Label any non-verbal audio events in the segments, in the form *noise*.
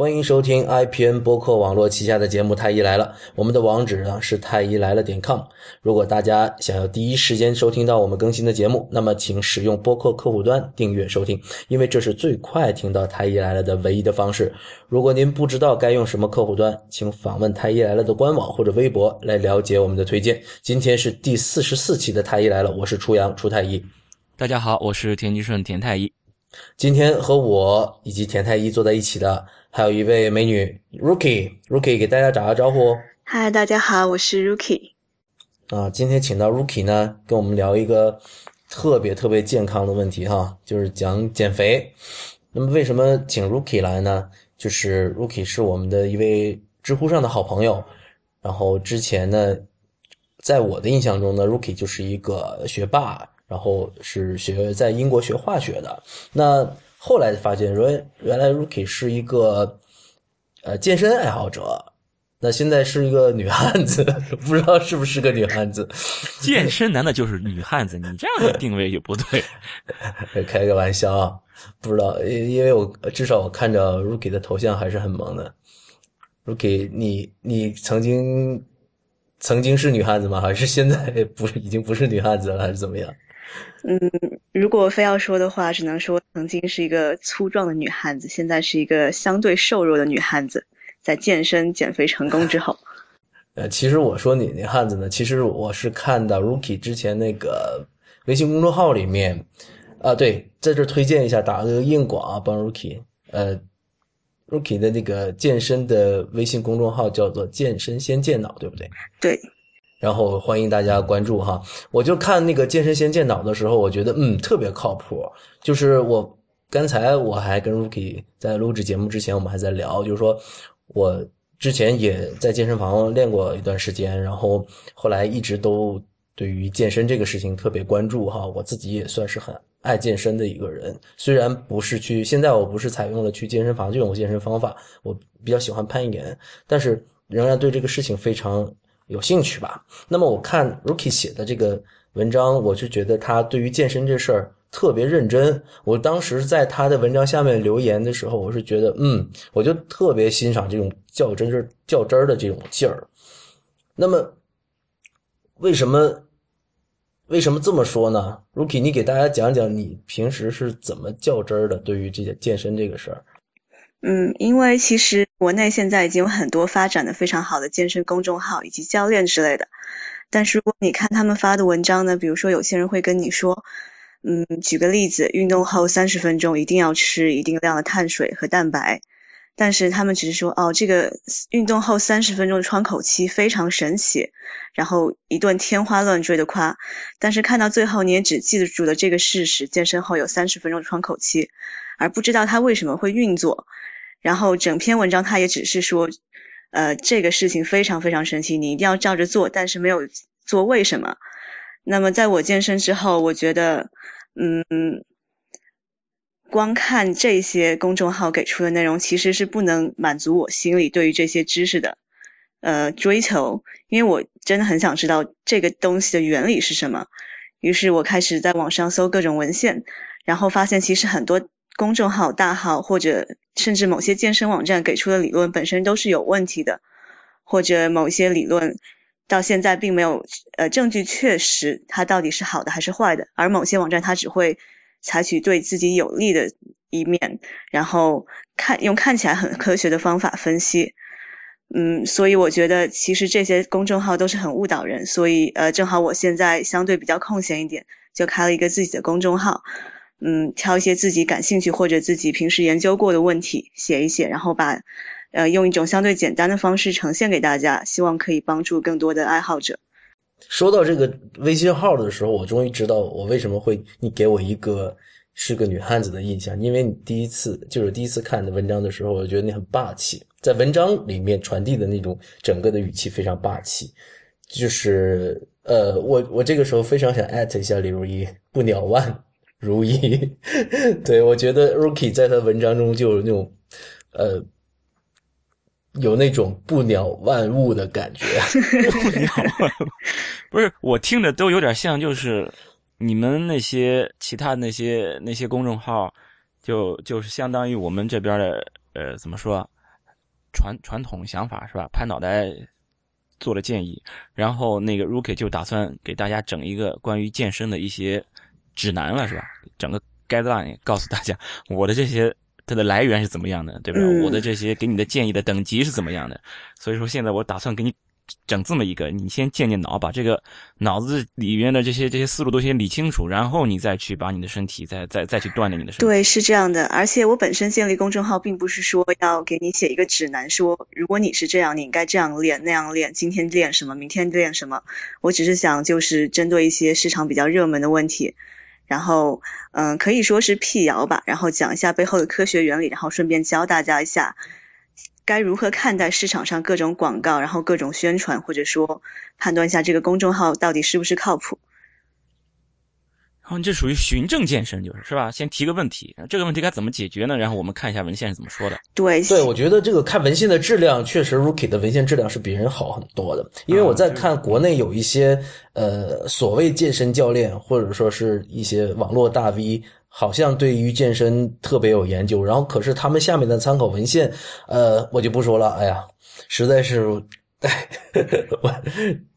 欢迎收听 IPN 播客网络旗下的节目《太医来了》，我们的网址呢是太医来了点 com。如果大家想要第一时间收听到我们更新的节目，那么请使用播客客户端订阅收听，因为这是最快听到《太医来了》的唯一的方式。如果您不知道该用什么客户端，请访问《太医来了》的官网或者微博来了解我们的推荐。今天是第四十四期的《太医来了》，我是初阳初太医。大家好，我是田吉顺田太医。今天和我以及田太医坐在一起的。还有一位美女 Rookie，Rookie 给大家打个招呼。嗨，大家好，我是 Rookie。啊，今天请到 Rookie 呢，跟我们聊一个特别特别健康的问题哈，就是讲减肥。那么为什么请 Rookie 来呢？就是 Rookie 是我们的一位知乎上的好朋友。然后之前呢，在我的印象中呢，Rookie 就是一个学霸，然后是学在英国学化学的。那后来发现，说原来 Rookie 是一个呃健身爱好者，*laughs* 那现在是一个女汉子，不知道是不是个女汉子？健身难道就是女汉子？你这样的定位也不对。*laughs* 开个玩笑啊，不知道，因因为我至少我看着 Rookie 的头像还是很萌的。Rookie，你你曾经曾经是女汉子吗？还是现在不是已经不是女汉子了，还是怎么样？嗯，如果非要说的话，只能说曾经是一个粗壮的女汉子，现在是一个相对瘦弱的女汉子，在健身减肥成功之后。*laughs* 呃，其实我说你那汉子呢，其实我是看到 Rookie 之前那个微信公众号里面，啊，对，在这推荐一下，打个硬广啊，帮 Rookie，呃，Rookie 的那个健身的微信公众号叫做“健身先健脑”，对不对？对。然后欢迎大家关注哈，我就看那个健身先健脑的时候，我觉得嗯特别靠谱。就是我刚才我还跟 Rookie 在录制节目之前，我们还在聊，就是说我之前也在健身房练过一段时间，然后后来一直都对于健身这个事情特别关注哈。我自己也算是很爱健身的一个人，虽然不是去现在我不是采用了去健身房这种健身方法，我比较喜欢攀岩，但是仍然对这个事情非常。有兴趣吧？那么我看 Rookie 写的这个文章，我就觉得他对于健身这事儿特别认真。我当时在他的文章下面留言的时候，我是觉得，嗯，我就特别欣赏这种较真儿、较真儿的这种劲儿。那么，为什么为什么这么说呢？Rookie，你给大家讲讲你平时是怎么较真儿的？对于这些健身这个事儿。嗯，因为其实国内现在已经有很多发展的非常好的健身公众号以及教练之类的，但是如果你看他们发的文章呢，比如说有些人会跟你说，嗯，举个例子，运动后三十分钟一定要吃一定量的碳水和蛋白，但是他们只是说，哦，这个运动后三十分钟的窗口期非常神奇，然后一顿天花乱坠的夸，但是看到最后你也只记得住了这个事实，健身后有三十分钟的窗口期，而不知道它为什么会运作。然后整篇文章他也只是说，呃，这个事情非常非常神奇，你一定要照着做，但是没有做为什么？那么在我健身之后，我觉得，嗯，光看这些公众号给出的内容，其实是不能满足我心里对于这些知识的呃追求，因为我真的很想知道这个东西的原理是什么。于是我开始在网上搜各种文献，然后发现其实很多。公众号、大号或者甚至某些健身网站给出的理论本身都是有问题的，或者某些理论到现在并没有呃证据确实它到底是好的还是坏的，而某些网站它只会采取对自己有利的一面，然后看用看起来很科学的方法分析，嗯，所以我觉得其实这些公众号都是很误导人，所以呃正好我现在相对比较空闲一点，就开了一个自己的公众号。嗯，挑一些自己感兴趣或者自己平时研究过的问题写一写，然后把，呃，用一种相对简单的方式呈现给大家，希望可以帮助更多的爱好者。说到这个微信号的时候，我终于知道我为什么会你给我一个是个女汉子的印象，因为你第一次就是第一次看的文章的时候，我觉得你很霸气，在文章里面传递的那种整个的语气非常霸气，就是呃，我我这个时候非常想艾特一下李如一不鸟万。如意，*laughs* 对我觉得 Rookie 在他文章中就有那种，呃，有那种不鸟万物的感觉。*laughs* 不鸟万物，不是我听着都有点像，就是你们那些其他那些那些公众号，就就是相当于我们这边的呃，怎么说传传统想法是吧？拍脑袋做了建议，然后那个 Rookie 就打算给大家整一个关于健身的一些指南了是吧？整个 guideline 告诉大家我的这些它的来源是怎么样的，对吧？嗯我的这些给你的建议的等级是怎么样的？所以说现在我打算给你整这么一个，你先健健脑，把这个脑子里面的这些这些思路都先理清楚，然后你再去把你的身体再再再去锻炼你的身体。对，是这样的。而且我本身建立公众号，并不是说要给你写一个指南，说如果你是这样，你应该这样练那样练，今天练什么，明天练什么。我只是想就是针对一些市场比较热门的问题，然后嗯，可以说是辟谣吧，然后讲一下背后的科学原理，然后顺便教大家一下该如何看待市场上各种广告，然后各种宣传，或者说判断一下这个公众号到底是不是靠谱。然后你这属于循证健身，就是是吧？先提个问题，这个问题该怎么解决呢？然后我们看一下文献是怎么说的。对，对，我觉得这个看文献的质量，确实 Rookie 的文献质量是比人好很多的。因为我在看国内有一些呃所谓健身教练，或者说是一些网络大 V，好像对于健身特别有研究，然后可是他们下面的参考文献，呃，我就不说了。哎呀，实在是，哎，*laughs* 我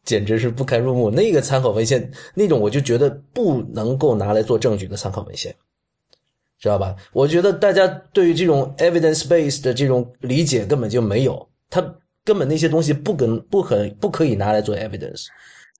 简直是不堪入目。那个参考文献那种，我就觉得不能够拿来做证据的参考文献。知道吧？我觉得大家对于这种 evidence base 的这种理解根本就没有，他根本那些东西不跟不可不可以拿来做 evidence。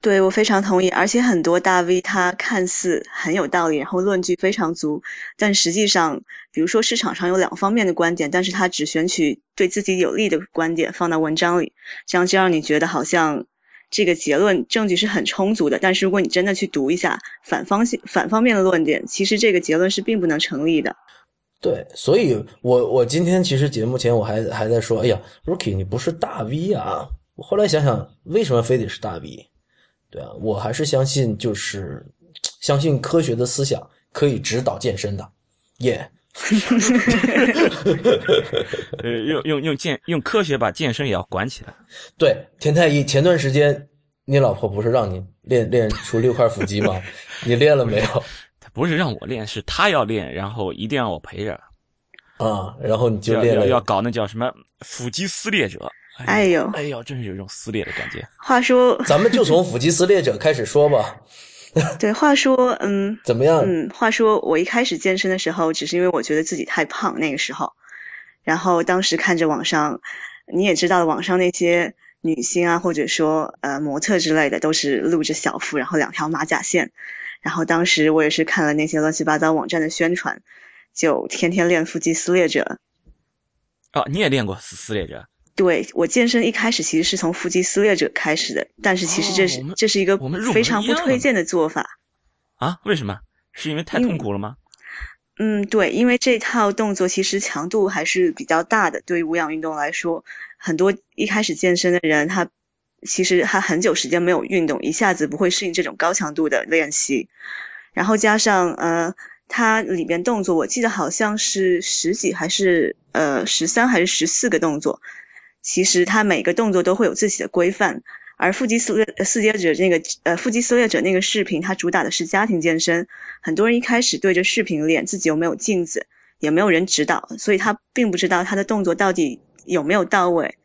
对，我非常同意。而且很多大 V 他看似很有道理，然后论据非常足，但实际上，比如说市场上有两方面的观点，但是他只选取对自己有利的观点放到文章里，这样就让你觉得好像这个结论证据是很充足的。但是如果你真的去读一下反方性反方面的论点，其实这个结论是并不能成立的。对，所以我我今天其实节目前我还还在说，哎呀，Rookie 你不是大 V 啊！我后来想想，为什么非得是大 V？对啊，我还是相信就是相信科学的思想可以指导健身的，耶、*laughs* 呃，用用用健用科学把健身也要管起来。对，田太医，前段时间你老婆不是让你练练出六块腹肌吗？你练了没有？*laughs* 他不是让我练，是他要练，然后一定要我陪着，啊，然后你就练了要要搞那叫什么腹肌撕裂者。哎呦哎呦，真是有一种撕裂的感觉。话说，咱们就从腹肌撕裂者开始说吧，*laughs* 对，话说，嗯，怎么样？嗯，话说我一开始健身的时候，只是因为我觉得自己太胖那个时候，然后当时看着网上，你也知道网上那些女星啊，或者说呃模特之类的，都是露着小腹，然后两条马甲线，然后当时我也是看了那些乱七八糟网站的宣传，就天天练腹肌撕裂者。哦，你也练过撕撕裂者？对我健身一开始其实是从腹肌撕裂者开始的，但是其实这是、哦这是一个非常不推荐的做法。啊？为什么？是因为太痛苦了吗？嗯，对，因为这套动作其实强度还是比较大的，对于无氧运动来说，很多一开始健身的人，他其实他很久时间没有运动，一下子不会适应这种高强度的练习，然后加上呃，它里边动作我记得好像是十几还是呃十三还是十四个动作，其实他每个动作都会有自己的规范。而腹肌撕裂撕裂者那个呃腹肌撕裂者那个视频，它主打的是家庭健身，很多人一开始对着视频练，自己又没有镜子，也没有人指导，所以他并不知道他的动作到底有没有到位。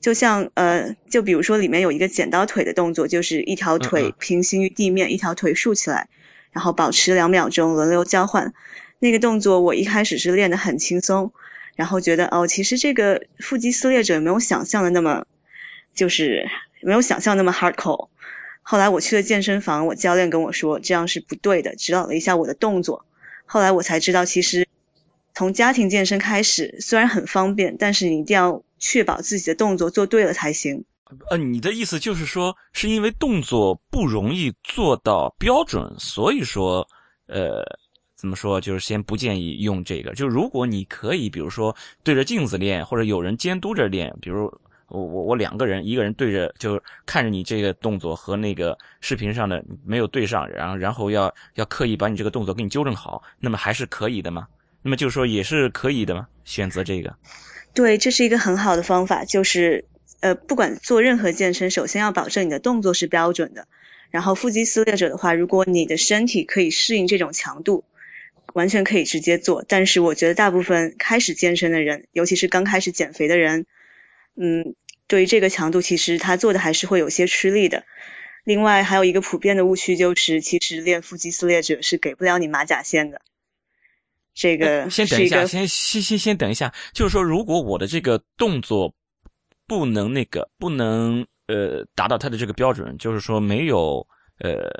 就像呃，就比如说里面有一个剪刀腿的动作，就是一条嗯腿嗯平行于地面，一条腿竖起来，然后保持两秒钟轮流交换。那个动作我一开始是练得很轻松，然后觉得哦，其实这个腹肌撕裂者没有想象的那么，就是没有想象那么 hardcore。后来我去了健身房，我教练跟我说这样是不对的，指导了一下我的动作。后来我才知道，其实从家庭健身开始虽然很方便，但是你一定要确保自己的动作做对了才行。呃，你的意思就是说，是因为动作不容易做到标准，所以说，呃，怎么说，就是先不建议用这个。就如果你可以，比如说对着镜子练，或者有人监督着练，比如我我我两个人，一个人对着，就看着你这个动作和那个视频上的没有对上，然后然后要要刻意把你这个动作给你纠正好，那么还是可以的吗？那么就是说也是可以的吗？选择这个。对，这是一个很好的方法，就是呃，不管做任何健身，首先要保证你的动作是标准的。然后腹肌撕裂者的话，如果你的身体可以适应这种强度，完全可以直接做。但是我觉得大部分开始健身的人，尤其是刚开始减肥的人，嗯，对于这个强度，其实他做的还是会有些吃力的。另外还有一个普遍的误区就是，其实练腹肌撕裂者是给不了你马甲线的。这个先等一下，先先先先等一下，就是说，如果我的这个动作不能那个不能呃达到他的这个标准，就是说没有呃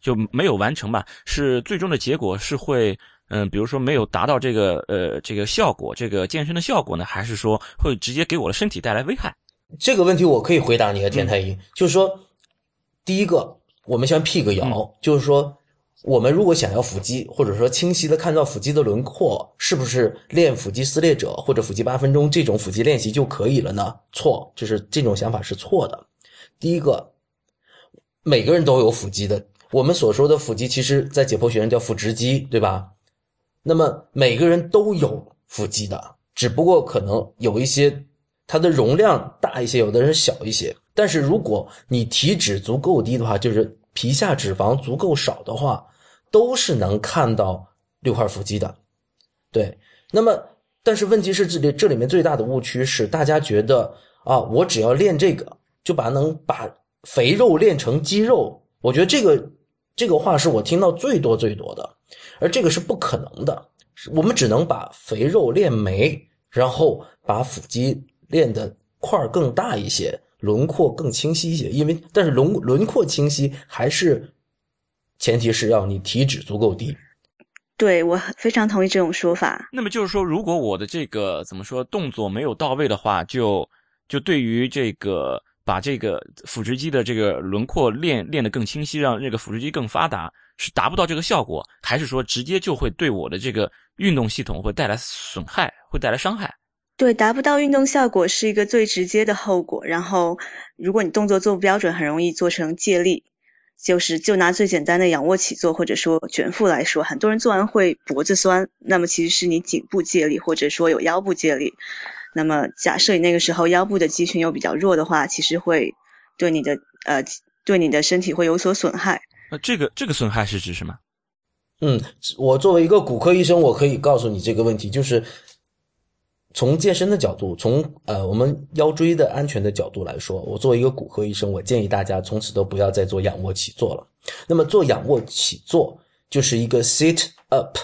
就没有完成吧，是最终的结果是会嗯，比如说没有达到这个呃这个效果，这个健身的效果呢，还是说会直接给我的身体带来危害？这个问题我可以回答你的，田太医，就是说。第一个，我们先辟个谣，就是说，我们如果想要腹肌，或者说清晰的看到腹肌的轮廓，是不是练腹肌撕裂者或者腹肌八分钟这种腹肌练习就可以了呢？错，就是这种想法是错的。第一个，每个人都有腹肌的，我们所说的腹肌，其实在解剖学上叫腹直肌，对吧？那么每个人都有腹肌的，只不过可能有一些它的容量大一些，有的人小一些。但是如果你体脂足够低的话，就是皮下脂肪足够少的话，都是能看到六块腹肌的。对，那么但是问题是这里这里面最大的误区是，大家觉得啊，我只要练这个，就把能把肥肉练成肌肉。我觉得这个这个话是我听到最多最多的，而这个是不可能的。我们只能把肥肉练没，然后把腹肌练的块更大一些。轮廓更清晰一些，因为但是轮轮廓清晰还是前提是要你体脂足够低。对我非常同意这种说法。那么就是说，如果我的这个怎么说动作没有到位的话，就就对于这个把这个腹直肌的这个轮廓练练得更清晰，让这个腹直肌更发达，是达不到这个效果，还是说直接就会对我的这个运动系统会带来损害，会带来伤害？对，达不到运动效果是一个最直接的后果。然后，如果你动作做不标准，很容易做成借力。就是就拿最简单的仰卧起坐或者说卷腹来说，很多人做完会脖子酸，那么其实是你颈部借力，或者说有腰部借力。那么假设你那个时候腰部的肌群又比较弱的话，其实会对你的呃对你的身体会有所损害。那这个这个损害是指什么？嗯，我作为一个骨科医生，我可以告诉你这个问题，就是。从健身的角度，从呃我们腰椎的安全的角度来说，我作为一个骨科医生，我建议大家从此都不要再做仰卧起坐了。那么做仰卧起坐就是一个 sit up，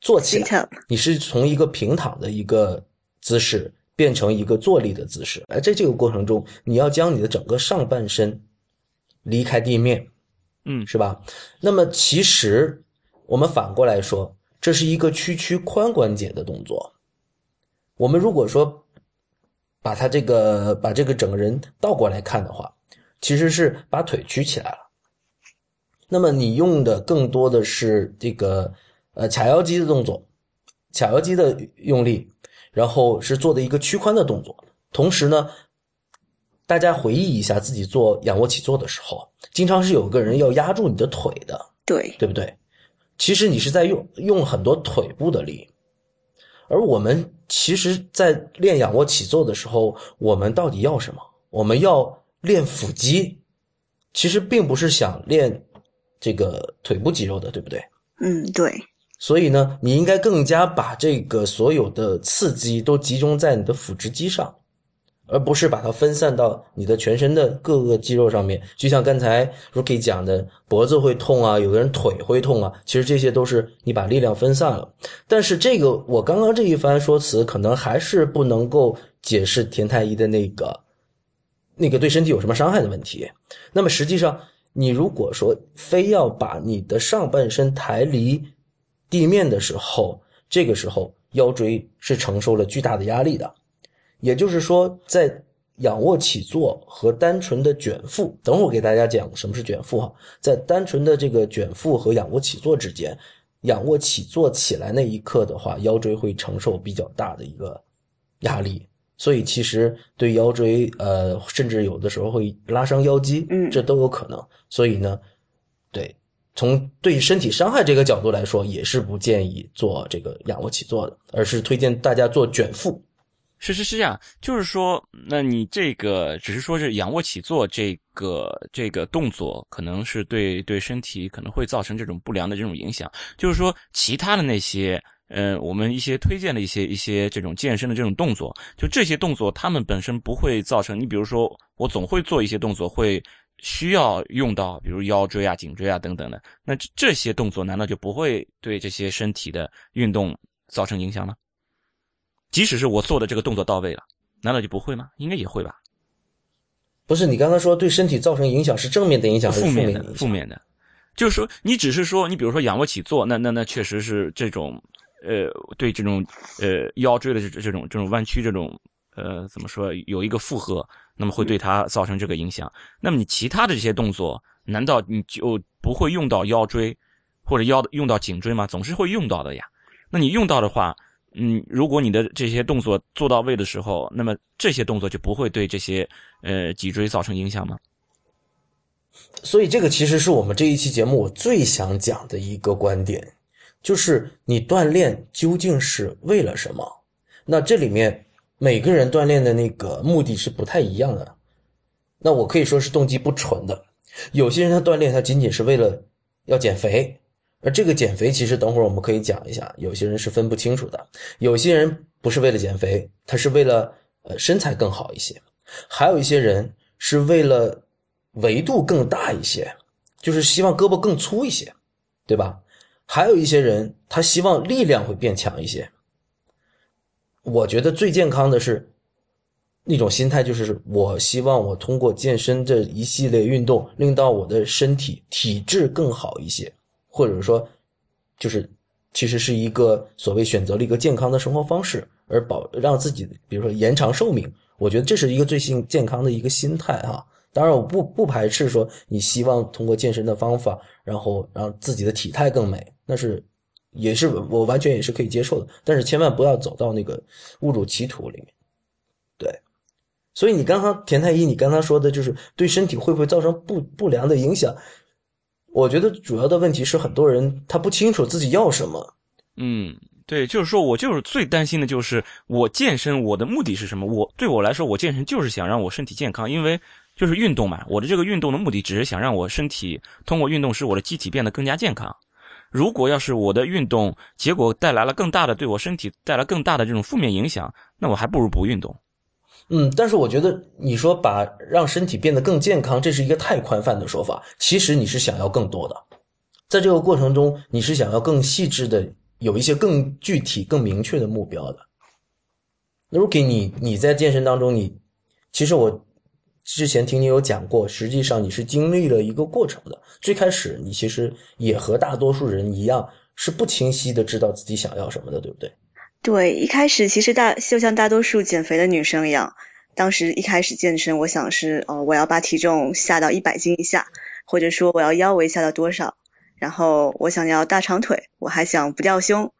坐起来，你是从一个平躺的一个姿势变成一个坐立的姿势。而在这个过程中，你要将你的整个上半身离开地面，嗯，是吧？那么其实我们反过来说，这是一个屈曲髋关节的动作。我们如果说把他这个把这个整个人倒过来看的话，其实是把腿曲起来了。那么你用的更多的是这个呃髂腰肌的动作，髂腰肌的用力，然后是做的一个屈髋的动作。同时呢，大家回忆一下自己做仰卧起坐的时候，经常是有个人要压住你的腿的，对对不对？其实你是在用用很多腿部的力。而我们其实，在练仰卧起坐的时候，我们到底要什么？我们要练腹肌，其实并不是想练这个腿部肌肉的，对不对？嗯，对。所以呢，你应该更加把这个所有的刺激都集中在你的腹直肌上。而不是把它分散到你的全身的各个肌肉上面，就像刚才 Rookie 讲的，脖子会痛啊，有的人腿会痛啊，其实这些都是你把力量分散了。但是这个我刚刚这一番说辞，可能还是不能够解释田太医的那个那个对身体有什么伤害的问题。那么实际上，你如果说非要把你的上半身抬离地面的时候，这个时候腰椎是承受了巨大的压力的。也就是说，在仰卧起坐和单纯的卷腹，等会儿给大家讲什么是卷腹哈。在单纯的这个卷腹和仰卧起坐之间，仰卧起坐起来那一刻的话，腰椎会承受比较大的一个压力，所以其实对腰椎，呃，甚至有的时候会拉伤腰肌，嗯，这都有可能。所以呢，对，从对身体伤害这个角度来说，也是不建议做这个仰卧起坐的，而是推荐大家做卷腹。是是是这样，就是说，那你这个只是说是仰卧起坐这个这个动作，可能是对对身体可能会造成这种不良的这种影响。就是说，其他的那些呃，我们一些推荐的一些一些这种健身的这种动作，就这些动作，他们本身不会造成你，比如说我总会做一些动作，会需要用到，比如腰椎啊、颈椎啊等等的，那这些动作难道就不会对这些身体的运动造成影响吗？即使是我做的这个动作到位了，难道就不会吗？应该也会吧。不是，你刚才说对身体造成影响是正面的影响还是负面的？负面的，就是说你只是说你比如说仰卧起坐，那那那确实是这种。呃，对这种呃腰椎的这这种这种弯曲这种呃怎么说有一个负荷，那么会对它造成这个影响。那么你其他的这些动作，难道你就不会用到腰椎或者腰用到颈椎吗？总是会用到的呀。那你用到的话，嗯，如果你的这些动作做到位的时候，那么这些动作就不会对这些呃脊椎造成影响吗？所以这个其实是我们这一期节目我最想讲的一个观点。就是你锻炼究竟是为了什么？那这里面每个人锻炼的那个目的是不太一样的。那我可以说是动机不纯的。有些人他锻炼他仅仅是为了要减肥，而这个减肥其实等会儿我们可以讲一下。有些人是分不清楚的。有些人不是为了减肥，他是为了呃身材更好一些。还有一些人是为了维度更大一些，就是希望胳膊更粗一些，对吧？还有一些人，他希望力量会变强一些。我觉得最健康的是那种心态，就是我希望我通过健身这一系列运动，令到我的身体体质更好一些，或者说，就是其实是一个所谓选择了一个健康的生活方式，而保让自己，比如说延长寿命。我觉得这是一个最性健康的一个心态啊。当然，我不不排斥说你希望通过健身的方法，然后让自己的体态更美。那是，也是我完全也是可以接受的，但是千万不要走到那个误入歧途里面。对，所以你刚刚田太医，你刚刚说的就是对身体会不会造成不不良的影响？我觉得主要的问题是很多人他不清楚自己要什么。嗯，对，就是说我就是最担心的就是我健身，我的目的是什么？我对我来说，我健身就是想让我身体健康，因为就是运动嘛。我的这个运动的目的只是想让我身体通过运动使我的机体变得更加健康。如果要是我的运动结果带来了更大的对我身体带来更大的这种负面影响，那我还不如不运动。嗯，但是我觉得你说把让身体变得更健康，这是一个太宽泛的说法。其实你是想要更多的，在这个过程中，你是想要更细致的，有一些更具体、更明确的目标的。那如果你你在健身当中，你其实我。之前听你有讲过，实际上你是经历了一个过程的。最开始你其实也和大多数人一样，是不清晰的知道自己想要什么的，对不对？对，一开始其实大就像大多数减肥的女生一样，当时一开始健身，我想是哦，我要把体重下到一百斤以下，或者说我要腰围下到多少，然后我想要大长腿，我还想不掉胸。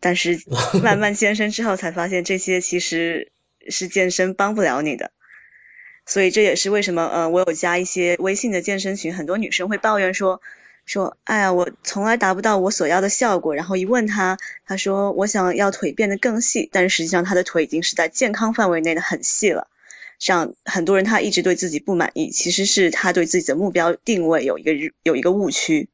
但是 *laughs* 慢慢健身之后才发现，这些其实是健身帮不了你的。所以这也是为什么，呃，我有加一些微信的健身群，很多女生会抱怨说，说，哎呀，我从来达不到我所要的效果。然后一问她，她说我想要腿变得更细，但是实际上她的腿已经是在健康范围内的很细了。这样很多人他一直对自己不满意，其实是他对自己的目标定位有一个有一个误区。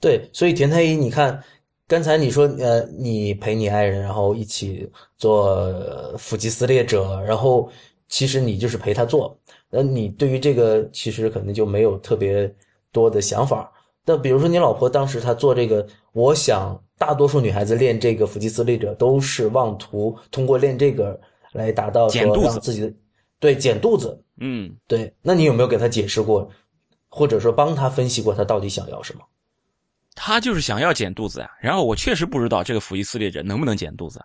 对，所以田太医，你看刚才你说，呃，你陪你爱人，然后一起做腹肌撕裂者，然后。其实你就是陪他做，那你对于这个其实可能就没有特别多的想法。那比如说你老婆当时她做这个，我想大多数女孩子练这个腹肌撕裂者都是妄图通过练这个来达到减肚子自己的对减肚子。嗯，对。那你有没有给她解释过，或者说帮她分析过她到底想要什么？她就是想要减肚子呀。然后我确实不知道这个腹肌撕裂者能不能减肚子。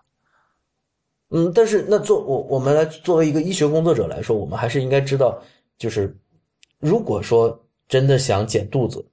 嗯，但是那做我我们来作为一个医学工作者来说，我们还是应该知道，就是如果说真的想减肚子，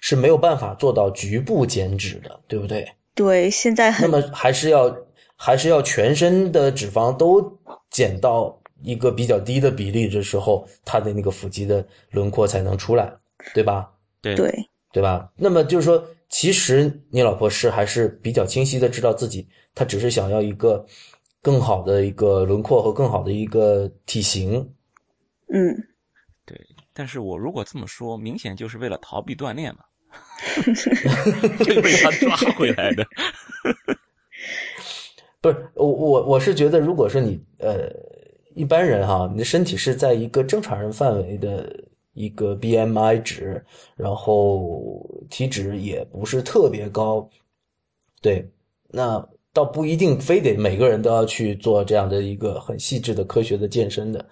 是没有办法做到局部减脂的，对不对？对，现在很那么还是要还是要全身的脂肪都减到一个比较低的比例的时候，它的那个腹肌的轮廓才能出来，对吧？对对对吧？那么就是说，其实你老婆是还是比较清晰的知道自己，她只是想要一个。更好的一个轮廓和更好的一个体型，嗯，对。但是我如果这么说，明显就是为了逃避锻炼嘛，*laughs* 被他抓回来的。*laughs* 不是我我我是觉得，如果说你呃一般人哈，你的身体是在一个正常人范围的一个 BMI 值，然后体脂也不是特别高，对，那倒不一定非得每个人都要去做这样的一个很细致的科学的健身的。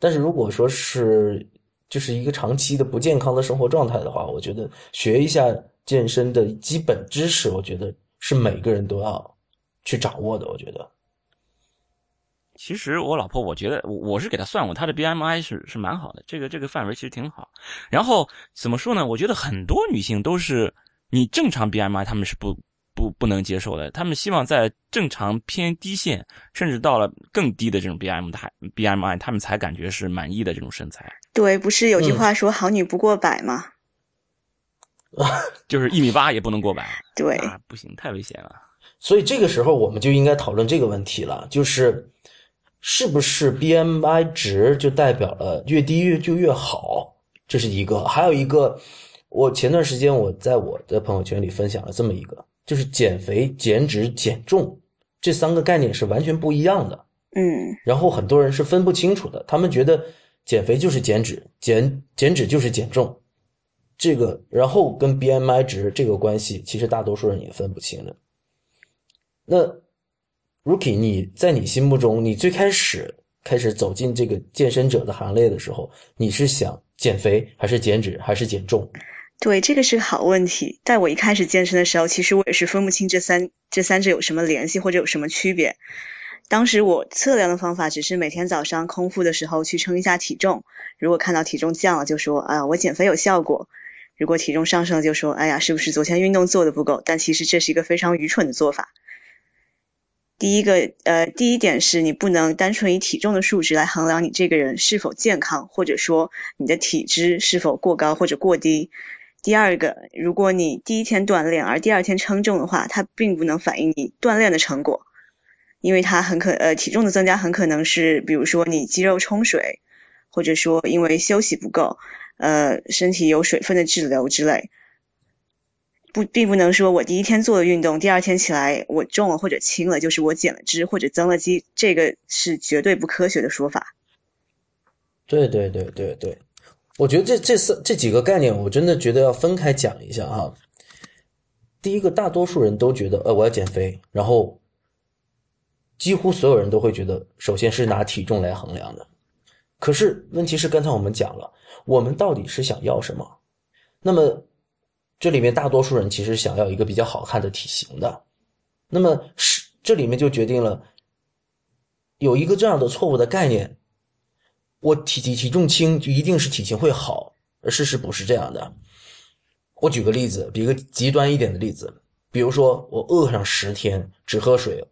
但是如果说是就是一个长期的不健康的生活状态的话，我觉得学一下健身的基本知识，我觉得是每个人都要去掌握的。我觉得，其实我老婆，我觉得我是给她算过，她的 BMI 是是蛮好的，这个这个范围其实挺好。然后怎么说呢？我觉得很多女性都是你正常 BMI，她们是不不不能接受的，他们希望在正常偏低线，甚至到了更低的这种 BMI，她 BMI，他们才感觉是满意的这种身材。对，不是有句话说“好女不过百”吗？*laughs* 就是一米八也不能过百。对，啊，不行，太危险了。所以这个时候我们就应该讨论这个问题了，就是是不是 BMI 值就代表了越低越就越好？这是一个，还有一个，我前段时间我在我的朋友圈里分享了这么一个，就是减肥、减脂、减重这三个概念是完全不一样的。嗯，然后很多人是分不清楚的，他们觉得减肥就是减脂，减减脂就是减重，这个然后跟 BMI 值这个关系，其实大多数人也分不清的。那 Rookie，你在你心目中，你最开始开始走进这个健身者的行列的时候，你是想减肥还是减脂还是减重？对，这个是个好问题。在我一开始健身的时候，其实我也是分不清这三这三者有什么联系或者有什么区别。当时我测量的方法只是每天早上空腹的时候去称一下体重，如果看到体重降了，就说啊我减肥有效果；如果体重上升了，就说哎呀是不是昨天运动做的不够？但其实这是一个非常愚蠢的做法。第一个，呃，第一点是你不能单纯以体重的数值来衡量你这个人是否健康，或者说你的体脂是否过高或者过低。第二个，如果你第一天锻炼而第二天称重的话，它并不能反映你锻炼的成果，因为它很可，呃，体重的增加很可能是，比如说你肌肉充水，或者说因为休息不够，呃，身体有水分的滞留之类。不，并不能说我第一天做的运动，第二天起来我重了或者轻了，就是我减了脂或者增了肌，这个是绝对不科学的说法。对对对对对，我觉得这这三这几个概念，我真的觉得要分开讲一下哈。第一个，大多数人都觉得，呃，我要减肥，然后几乎所有人都会觉得，首先是拿体重来衡量的。可是问题是，刚才我们讲了，我们到底是想要什么？那么。这里面大多数人其实想要一个比较好看的体型的，那么是这里面就决定了有一个这样的错误的概念：我体体体重轻就一定是体型会好，而事实不是这样的。我举个例子，比一个极端一点的例子，比如说我饿上十天只喝水，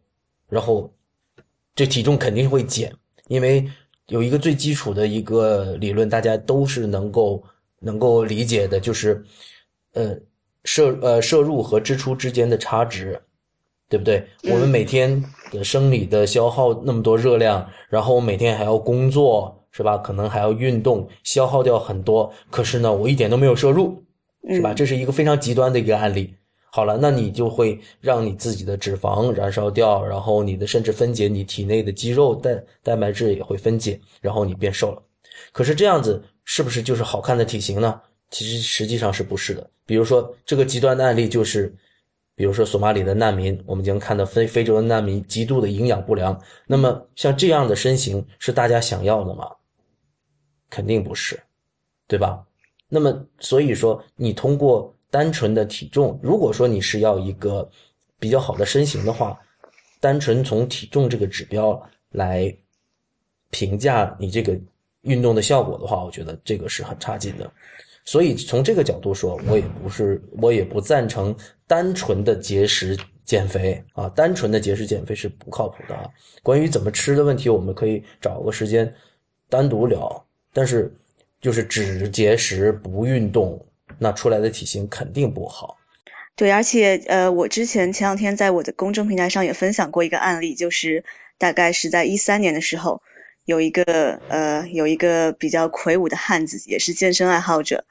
然后这体重肯定会减，因为有一个最基础的一个理论，大家都是能够能够理解的，就是。呃，摄呃摄入和支出之间的差值，对不对？我们每天的生理的消耗那么多热量，然后我每天还要工作，是吧？可能还要运动，消耗掉很多。可是呢，我一点都没有摄入，是吧？这是一个非常极端的一个案例。好了，那你就会让你自己的脂肪燃烧掉，然后你的甚至分解你体内的肌肉蛋蛋白质也会分解，然后你变瘦了。可是这样子是不是就是好看的体型呢？其实实际上是不是的？比如说这个极端的案例就是，比如说索马里的难民，我们经看到非非洲的难民极度的营养不良。那么像这样的身形是大家想要的吗？肯定不是，对吧？那么所以说，你通过单纯的体重，如果说你是要一个比较好的身形的话，单纯从体重这个指标来评价你这个运动的效果的话，我觉得这个是很差劲的。所以从这个角度说，我也不是，我也不赞成单纯的节食减肥啊，单纯的节食减肥是不靠谱的啊。关于怎么吃的问题，我们可以找个时间单独聊。但是，就是只节食不运动，那出来的体型肯定不好。对，而且呃，我之前前两天在我的公众平台上也分享过一个案例，就是大概是在一三年的时候。有一个呃，有一个比较魁梧的汉子，也是健身爱好者。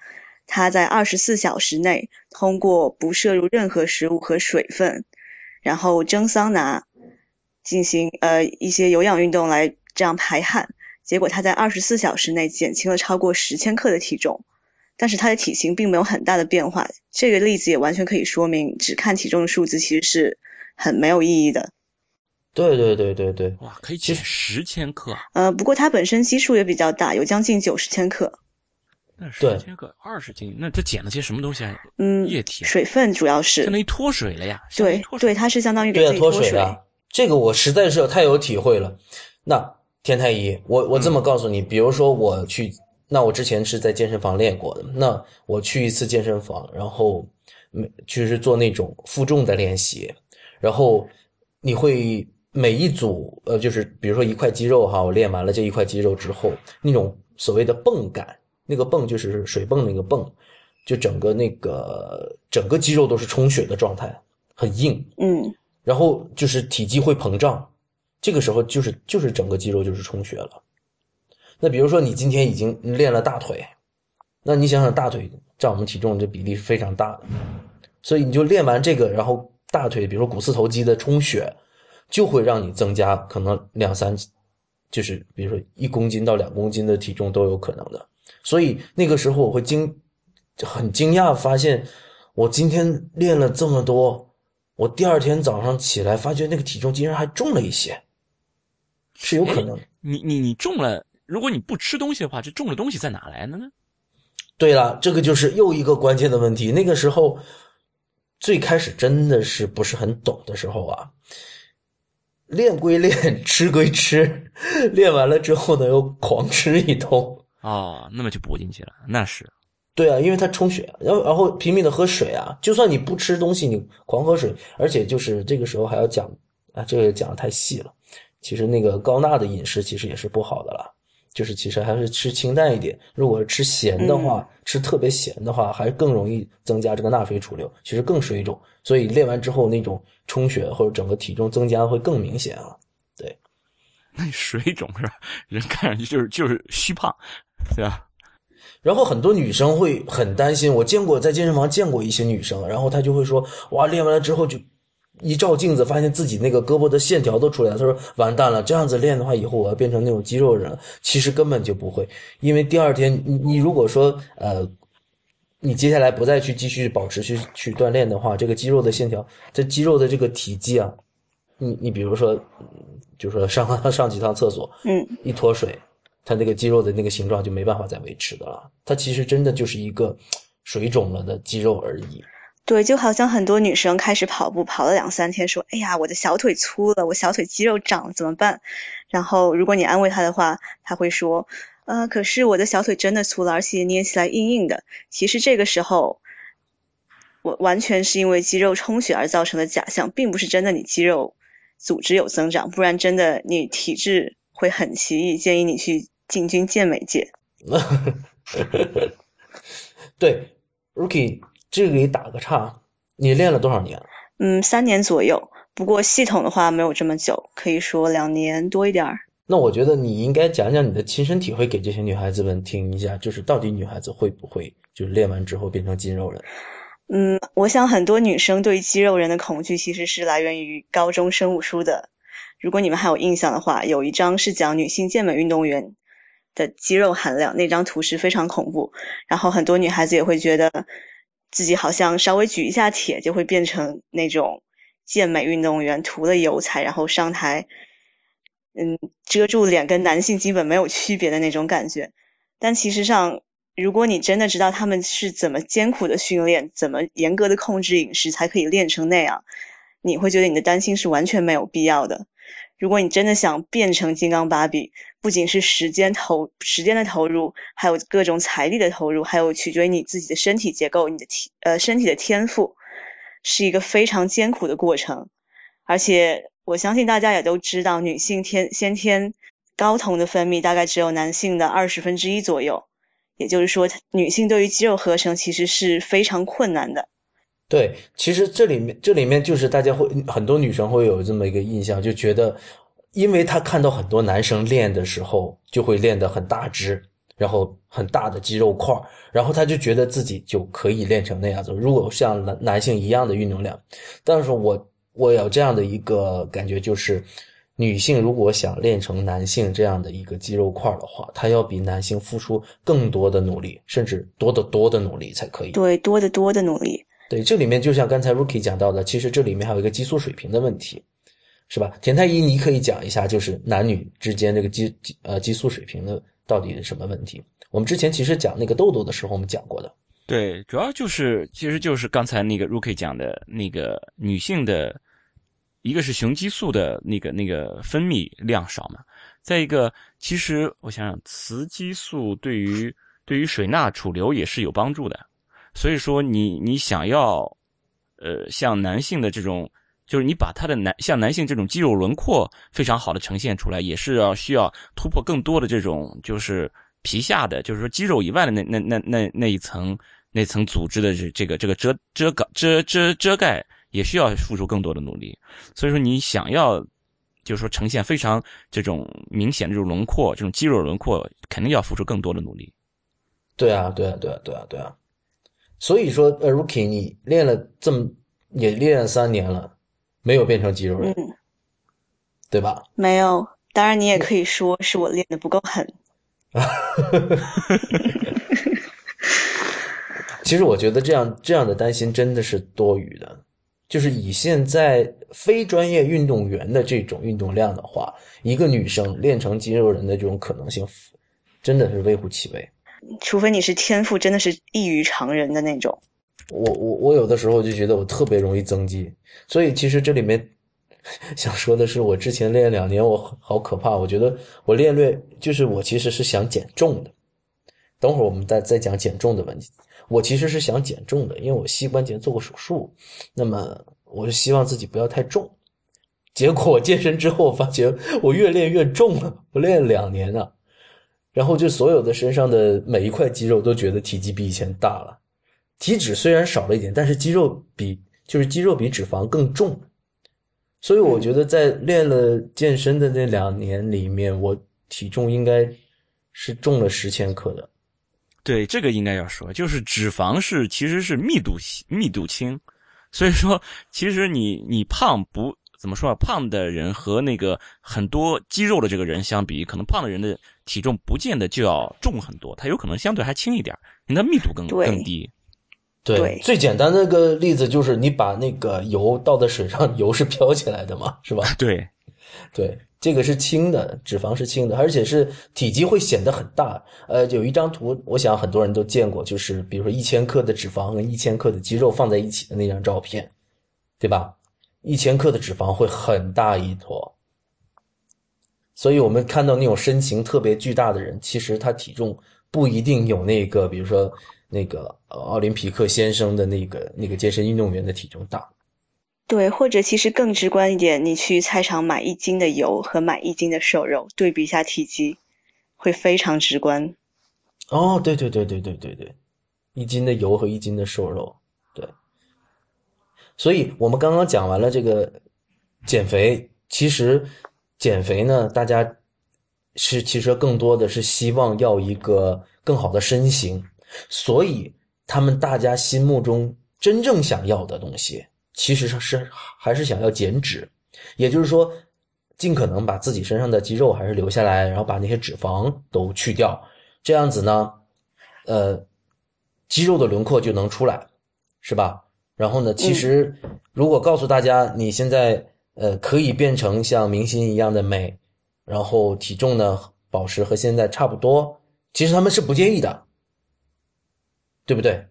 他在二十四小时内，通过不摄入任何食物和水分，然后蒸桑拿，进行呃一些有氧运动来这样排汗，结果他在二十四小时内减轻了超过十千克的体重，但是他的体型并没有很大的变化。这个例子也完全可以说明，只看体重的数字其实是很没有意义的。对对对对对，哇，可以减十千克，呃，不过它本身基数也比较大，有将近九十千克。那十对千克二十斤，那它减了些什么东西啊？嗯，液体啊水分主要是相当于脱水了呀。对对，它是相当于给自己脱脱水了，这个我实在是太有体会了。那天太医，我我这么告诉你，比如说我去，那我之前是在健身房练过的，那我去一次健身房，然后每就是做那种负重的练习，然后你会每一组呃，就是比如说一块肌肉哈，我练完了这一块肌肉之后，那种所谓的泵感，那个泵就是水泵那个泵，就整个那个整个肌肉都是充血的状态，很硬，嗯。然后就是体积会膨胀，这个时候就是就是整个肌肉就是充血了。那比如说你今天已经练了大腿，那你想想大腿占我们体重这比例是非常大的，所以你就练完这个，然后大腿比如说股四头肌的充血，就会让你增加可能两三，就是比如说一公斤到两公斤的体重都有可能的。所以那个时候我会惊很惊讶，发现我今天练了这么多，我第二天早上起来发觉那个体重竟然还重了一些，是有可能的。你你你中了，如果你不吃东西的话，这中了东西在哪来的呢？对了，这个就是又一个关键的问题。那个时候最开始真的是不是很懂的时候啊，练归练，*laughs* 吃归吃，练完了之后呢又狂吃一通。哦，那么就补进去了，那是对啊，因为它充血，然后然后拼命的喝水啊，就算你不吃东西，你狂喝水，而且就是这个时候还要讲啊，这个讲的太细了。其实那个高钠的饮食其实也是不好的了，就是其实还是吃清淡一点。如果是吃咸的话，吃特别咸的话，还更容易增加这个钠水储留，其实更水肿。所以练完之后那种充血或者整个体重增加会更明显啊。对那水肿是吧？人看上去就是就是虚胖，对吧？然后很多女生会很担心，我见过在健身房见过一些女生，然后她就会说：“哇，练完了之后就一照镜子，发现自己那个胳膊的线条都出来了。”他说：“完蛋了，这样子练的话，以后我要变成那种肌肉人。”其实根本就不会，因为第二天你你如果说呃，你接下来不再去继续保持去去锻炼的话，这个肌肉的线条，这肌肉的这个体积啊，你你比如说，嗯就说上上几趟厕所，嗯一脱水，它那个肌肉的那个形状就没办法再维持的了。它其实真的就是一个水肿了的肌肉而已。对，就好像很多女生开始跑步，跑了两三天，说：“哎呀，我的小腿粗了，我小腿肌肉长了，怎么办？”然后如果你安慰她的话，她会说：“呃，可是我的小腿真的粗了，而且捏起来硬硬的。”其实这个时候，我完全是因为肌肉充血而造成的假象，并不是真的你肌肉组织有增长，不然真的你体质会很奇异。建议你去进军健美界。*laughs* 对，Rookie，这里打个岔，你练了多少年？嗯，三年左右，不过系统的话没有这么久，可以说两年多一点儿。那我觉得你应该讲讲你的亲身体会给这些女孩子们听一下，就是到底女孩子会不会就是练完之后变成肌肉人？嗯，我想很多女生对肌肉人的恐惧其实是来源于高中生物书的。如果你们还有印象的话，有一章是讲女性健美运动员的肌肉含量，那张图是非常恐怖。然后很多女孩子也会觉得自己好像稍微举一下铁就会变成那种健美运动员，涂了油彩然后上台，嗯，遮住脸跟男性基本没有区别的那种感觉。但其实上，如果你真的知道他们是怎么艰苦的训练，怎么严格的控制饮食才可以练成那样，你会觉得你的担心是完全没有必要的。如果你真的想变成金刚芭比，不仅是时间投时间的投入，还有各种财力的投入，还有取决于你自己的身体结构、你的体呃身体的天赋，是一个非常艰苦的过程。而且我相信大家也都知道，女性天先天睾酮的分泌大概只有男性的二十分之一左右。也就是说，女性对于肌肉合成其实是非常困难的。对，其实这里面这里面就是大家会很多女生会有这么一个印象，就觉得，因为她看到很多男生练的时候就会练得很大只，然后很大的肌肉块儿，然后她就觉得自己就可以练成那样子。如果像男男性一样的运动量，但是我我有这样的一个感觉，就是女性如果想练成男性这样的一个肌肉块的话，她要比男性付出更多的努力，甚至多得多的努力才可以。对，多得多的努力。对，这里面就像刚才 Rookie 讲到的，其实这里面还有一个激素水平的问题，是吧？田太医，你可以讲一下，就是男女之间这个激激呃激素水平的到底是什么问题？我们之前其实讲那个痘痘的时候，我们讲过的。对，主要就是其实就是刚才那个 Rookie 讲的那个女性的，一个是雄激素的那个那个分泌量少嘛，再一个，其实我想想，雌激素对于对于水钠储留也是有帮助的。所以说，你你想要，呃，像男性的这种，就是你把他的男像男性这种肌肉轮廓非常好的呈现出来，也是要需要突破更多的这种就是皮下的，就是说肌肉以外的那那那那那一层那层组织的这这个这个遮遮盖遮遮遮盖，也需要付出更多的努力。所以说，你想要就是说呈现非常这种明显的这种轮廓，这种肌肉轮廓，肯定要付出更多的努力。对啊，对啊，对啊，对啊，对啊。所以说，呃，Rookie，你练了这么也练了三年了，没有变成肌肉人，嗯，对吧？没有，当然你也可以说是我练的不够狠。*laughs* 其实我觉得这样这样的担心真的是多余的。就是以现在非专业运动员的这种运动量的话，一个女生练成肌肉人的这种可能性，真的是微乎其微。除非你是天赋真的是异于常人的那种。我我我有的时候就觉得我特别容易增肌，所以其实这里面 *laughs* 想说的是，我之前练两年，我好可怕。我觉得我练略就是我其实是想减重的。等会儿我们再再讲减重的问题。我其实是想减重的，因为我膝关节做过手术，那么我是希望自己不要太重。结果我健身之后发觉我越练越重了，我练两年了，然后就所有的身上的每一块肌肉都觉得体积比以前大了，体脂虽然少了一点，但是肌肉比就是肌肉比脂肪更重，所以我觉得在练了健身的那两年里面，我体重应该是重了十千克的。对，这个应该要说，就是脂肪是其实是密度密度轻，所以说其实你你胖不怎么说啊？胖的人和那个很多肌肉的这个人相比，可能胖的人的体重不见得就要重很多，他有可能相对还轻一点，你的密度更更低。对，最简单的个例子就是你把那个油倒在水上，油是飘起来的嘛，是吧？*laughs* 对，对。这个是轻的，脂肪是轻的，而且是体积会显得很大。呃，有一张图，我想很多人都见过，就是比如说一千克的脂肪跟一千克的肌肉放在一起的那张照片，对吧？一千克的脂肪会很大一坨，所以我们看到那种身形特别巨大的人，其实他体重不一定有那个，比如说那个奥林匹克先生的那个那个健身运动员的体重大。对，或者其实更直观一点，你去菜场买一斤的油和买一斤的瘦肉，对比一下体积，会非常直观。哦，对对对对对对对，一斤的油和一斤的瘦肉，对。所以我们刚刚讲完了这个减肥，其实减肥呢，大家是其实更多的是希望要一个更好的身形，所以他们大家心目中真正想要的东西。其实是还是想要减脂，也就是说，尽可能把自己身上的肌肉还是留下来，然后把那些脂肪都去掉，这样子呢，呃，肌肉的轮廓就能出来，是吧？然后呢，其实如果告诉大家你现在呃可以变成像明星一样的美，然后体重呢保持和现在差不多，其实他们是不介意的，对不对？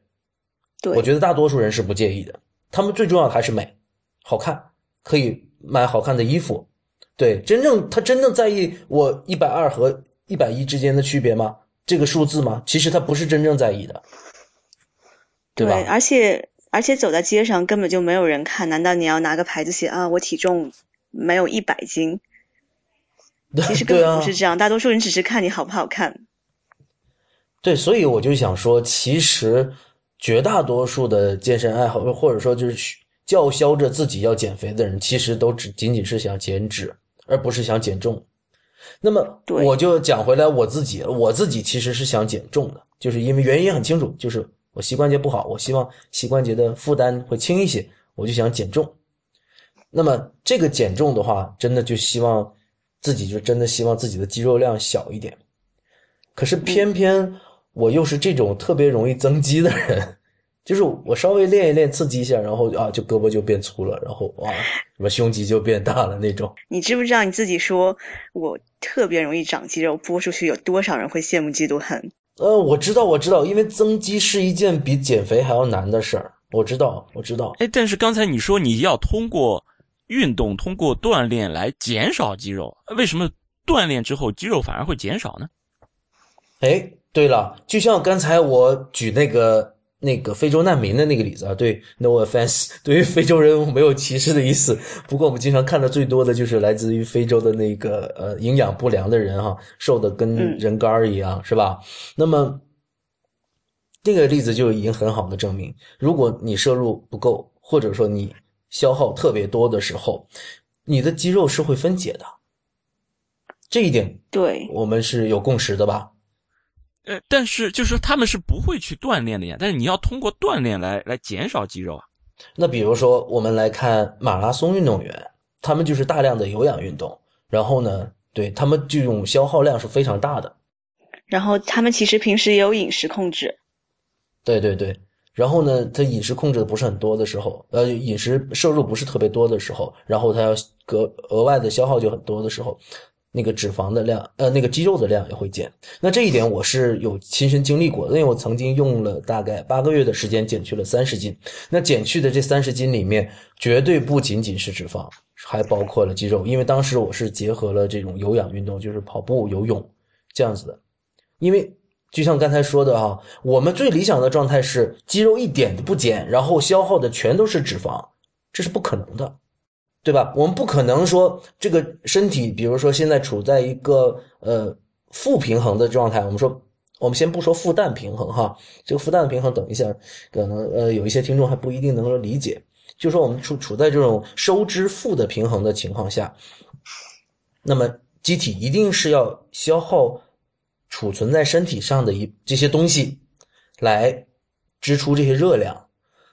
对，我觉得大多数人是不介意的。他们最重要的还是美，好看，可以买好看的衣服。对，真正他真正在意我一百二和一百一之间的区别吗？这个数字吗？其实他不是真正在意的，对吧？而且而且走在街上根本就没有人看，难道你要拿个牌子写啊？我体重没有一百斤？其实根本不是这样，大多数人只是看你好不好看。对，所以我就想说，其实。绝大多数的健身爱好，或者说就是叫嚣着自己要减肥的人，其实都只仅仅是想减脂，而不是想减重。那么我就讲回来我自己，我自己其实是想减重的，就是因为原因很清楚，就是我膝关节不好，我希望膝关节的负担会轻一些，我就想减重。那么这个减重的话，真的就希望自己就真的希望自己的肌肉量小一点。可是偏偏我又是这种特别容易增肌的人，就是我稍微练一练，刺激一下，然后啊，就胳膊就变粗了，然后哇，什么胸肌就变大了那种。你知不知道你自己说我特别容易长肌肉，播出去有多少人会羡慕嫉妒恨？呃，我知道，我知道，因为增肌是一件比减肥还要难的事儿。我知道，我知道。哎，但是刚才你说你要通过运动、通过锻炼来减少肌肉，为什么锻炼之后肌肉反而会减少呢？哎，对了，就像刚才我举那个那个非洲难民的那个例子啊，对，no offense，对于非洲人我没有歧视的意思。不过我们经常看的最多的就是来自于非洲的那个呃营养不良的人哈，瘦的跟人干儿一样，是吧？那么。这个例子就已经很好的证明，如果你摄入不够，或者说你消耗特别多的时候，你的肌肉是会分解的。这一点对我们是有共识的吧？呃，但是就是说他们是不会去锻炼的呀，但是你要通过锻炼来来减少肌肉啊。那比如说我们来看马拉松运动员，他们就是大量的有氧运动，然后呢，对他们这种消耗量是非常大的。然后他们其实平时也有饮食控制。对对对，然后呢，他饮食控制的不是很多的时候，呃，饮食摄入不是特别多的时候，然后他要额额外的消耗就很多的时候，那个脂肪的量，呃，那个肌肉的量也会减。那这一点我是有亲身经历过的，因为我曾经用了大概八个月的时间减去了三十斤。那减去的这三十斤里面，绝对不仅仅是脂肪，还包括了肌肉，因为当时我是结合了这种有氧运动，就是跑步、游泳这样子的，因为。就像刚才说的哈，我们最理想的状态是肌肉一点都不减，然后消耗的全都是脂肪，这是不可能的，对吧？我们不可能说这个身体，比如说现在处在一个呃负平衡的状态，我们说我们先不说负氮平衡哈，这个负氮的平衡等一下可能呃有一些听众还不一定能够理解，就说我们处处在这种收支负的平衡的情况下，那么机体一定是要消耗。储存在身体上的一这些东西，来支出这些热量，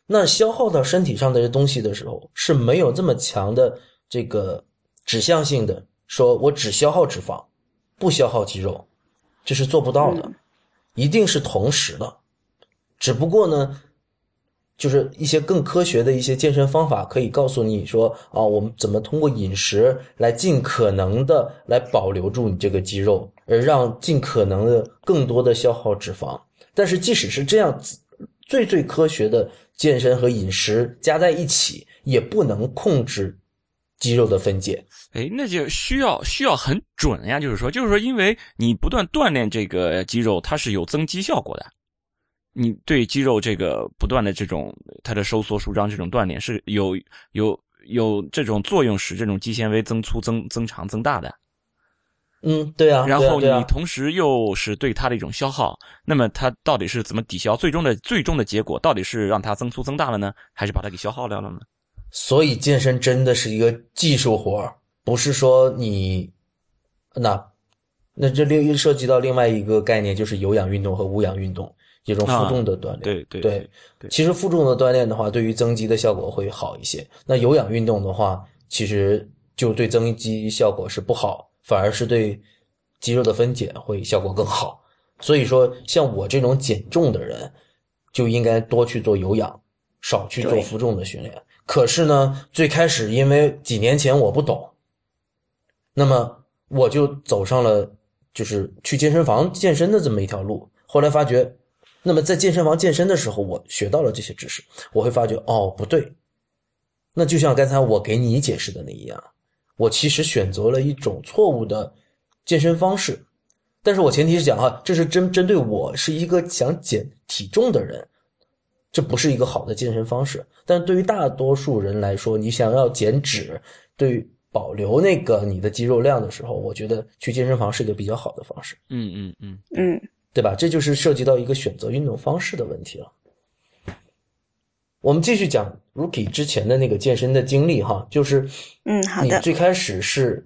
那消耗到身体上的这东西的时候，是没有这么强的这个指向性的，说我只消耗脂肪，不消耗肌肉，这是做不到的，一定是同时的，只不过呢。就是一些更科学的一些健身方法，可以告诉你说啊，我们怎么通过饮食来尽可能的来保留住你这个肌肉，而让尽可能的更多的消耗脂肪。但是即使是这样子，最最科学的健身和饮食加在一起，也不能控制肌肉的分解。哎，那就需要需要很准呀，就是说，就是说，因为你不断锻炼这个肌肉，它是有增肌效果的。你对肌肉这个不断的这种它的收缩舒张这种锻炼是有有有这种作用，使这种肌纤维增粗增增长增大的。嗯，对啊。然后你同时又是对它的一种消耗，那么它到底是怎么抵消？最终的最终的结果到底是让它增粗增大了呢，还是把它给消耗掉了呢？所以健身真的是一个技术活不是说你那那这另又涉及到另外一个概念，就是有氧运动和无氧运动。一种负重的锻炼，对对对，其实负重的锻炼的话，对于增肌的效果会好一些。那有氧运动的话，其实就对增肌效果是不好，反而是对肌肉的分解会效果更好。所以说，像我这种减重的人，就应该多去做有氧，少去做负重的训练。可是呢，最开始因为几年前我不懂，那么我就走上了就是去健身房健身的这么一条路。后来发觉。那么在健身房健身的时候，我学到了这些知识，我会发觉哦不对，那就像刚才我给你解释的那一样，我其实选择了一种错误的健身方式。但是我前提是讲哈，这是针针对我是一个想减体重的人，这不是一个好的健身方式。但对于大多数人来说，你想要减脂，对于保留那个你的肌肉量的时候，我觉得去健身房是一个比较好的方式。嗯嗯嗯嗯。对吧？这就是涉及到一个选择运动方式的问题了。我们继续讲 Rookie 之前的那个健身的经历哈，就是嗯，好的。你最开始是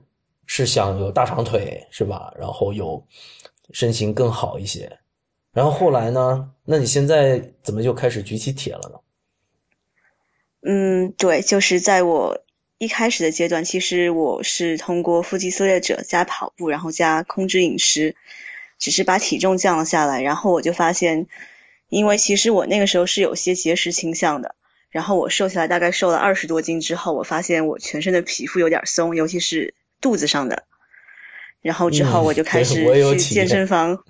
是想有大长腿是吧？然后有身形更好一些，然后后来呢？那你现在怎么就开始举起铁了呢？嗯，对，就是在我一开始的阶段，其实我是通过腹肌撕裂者加跑步，然后加控制饮食，只是把体重降了下来。然后我就发现，因为其实我那个时候是有些节食倾向的。然后我瘦下来，大概瘦了二十多斤之后，我发现我全身的皮肤有点松，尤其是肚子上的。然后之后我就开始去健身房。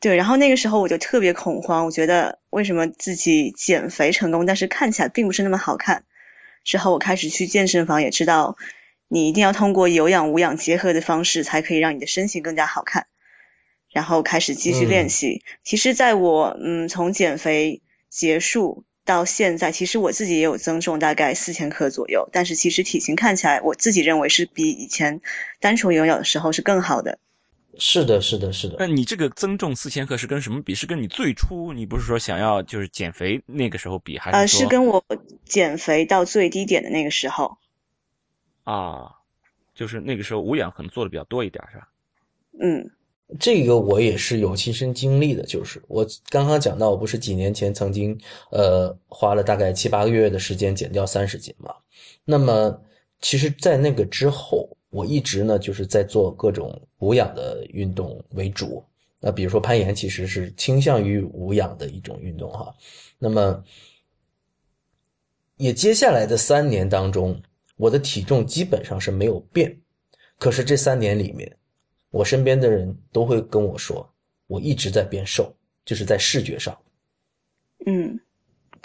对，然后那个时候我就特别恐慌，我觉得为什么自己减肥成功，但是看起来并不是那么好看。之后我开始去健身房，也知道你一定要通过有氧无氧结合的方式，才可以让你的身形更加好看。然后开始继续练习。其实，在我嗯从减肥结束到现在，其实我自己也有增重，大概四千克左右。但是其实体型看起来，我自己认为是比以前单纯拥有的时候是更好的。是的，是的，是的。那你这个增重四千克是跟什么比？是跟你最初你不是说想要就是减肥那个时候比，还是？呃，是跟我减肥到最低点的那个时候。啊，就是那个时候无氧可能做的比较多一点，是吧？嗯，这个我也是有亲身经历的，就是我刚刚讲到，我不是几年前曾经呃花了大概七八个月的时间减掉三十斤嘛？那么其实，在那个之后。我一直呢就是在做各种无氧的运动为主，那比如说攀岩，其实是倾向于无氧的一种运动哈。那么，也接下来的三年当中，我的体重基本上是没有变，可是这三年里面，我身边的人都会跟我说，我一直在变瘦，就是在视觉上。嗯，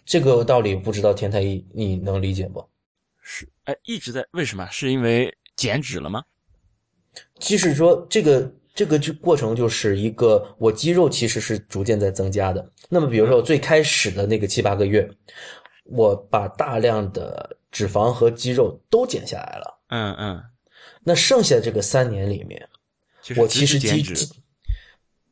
这个道理不知道天太一你能理解不？是，哎，一直在为什么？是因为。减脂了吗？即使说这个这个就过程就是一个，我肌肉其实是逐渐在增加的。那么比如说最开始的那个七八个月，我把大量的脂肪和肌肉都减下来了。嗯嗯。那剩下这个三年里面，我其实减脂，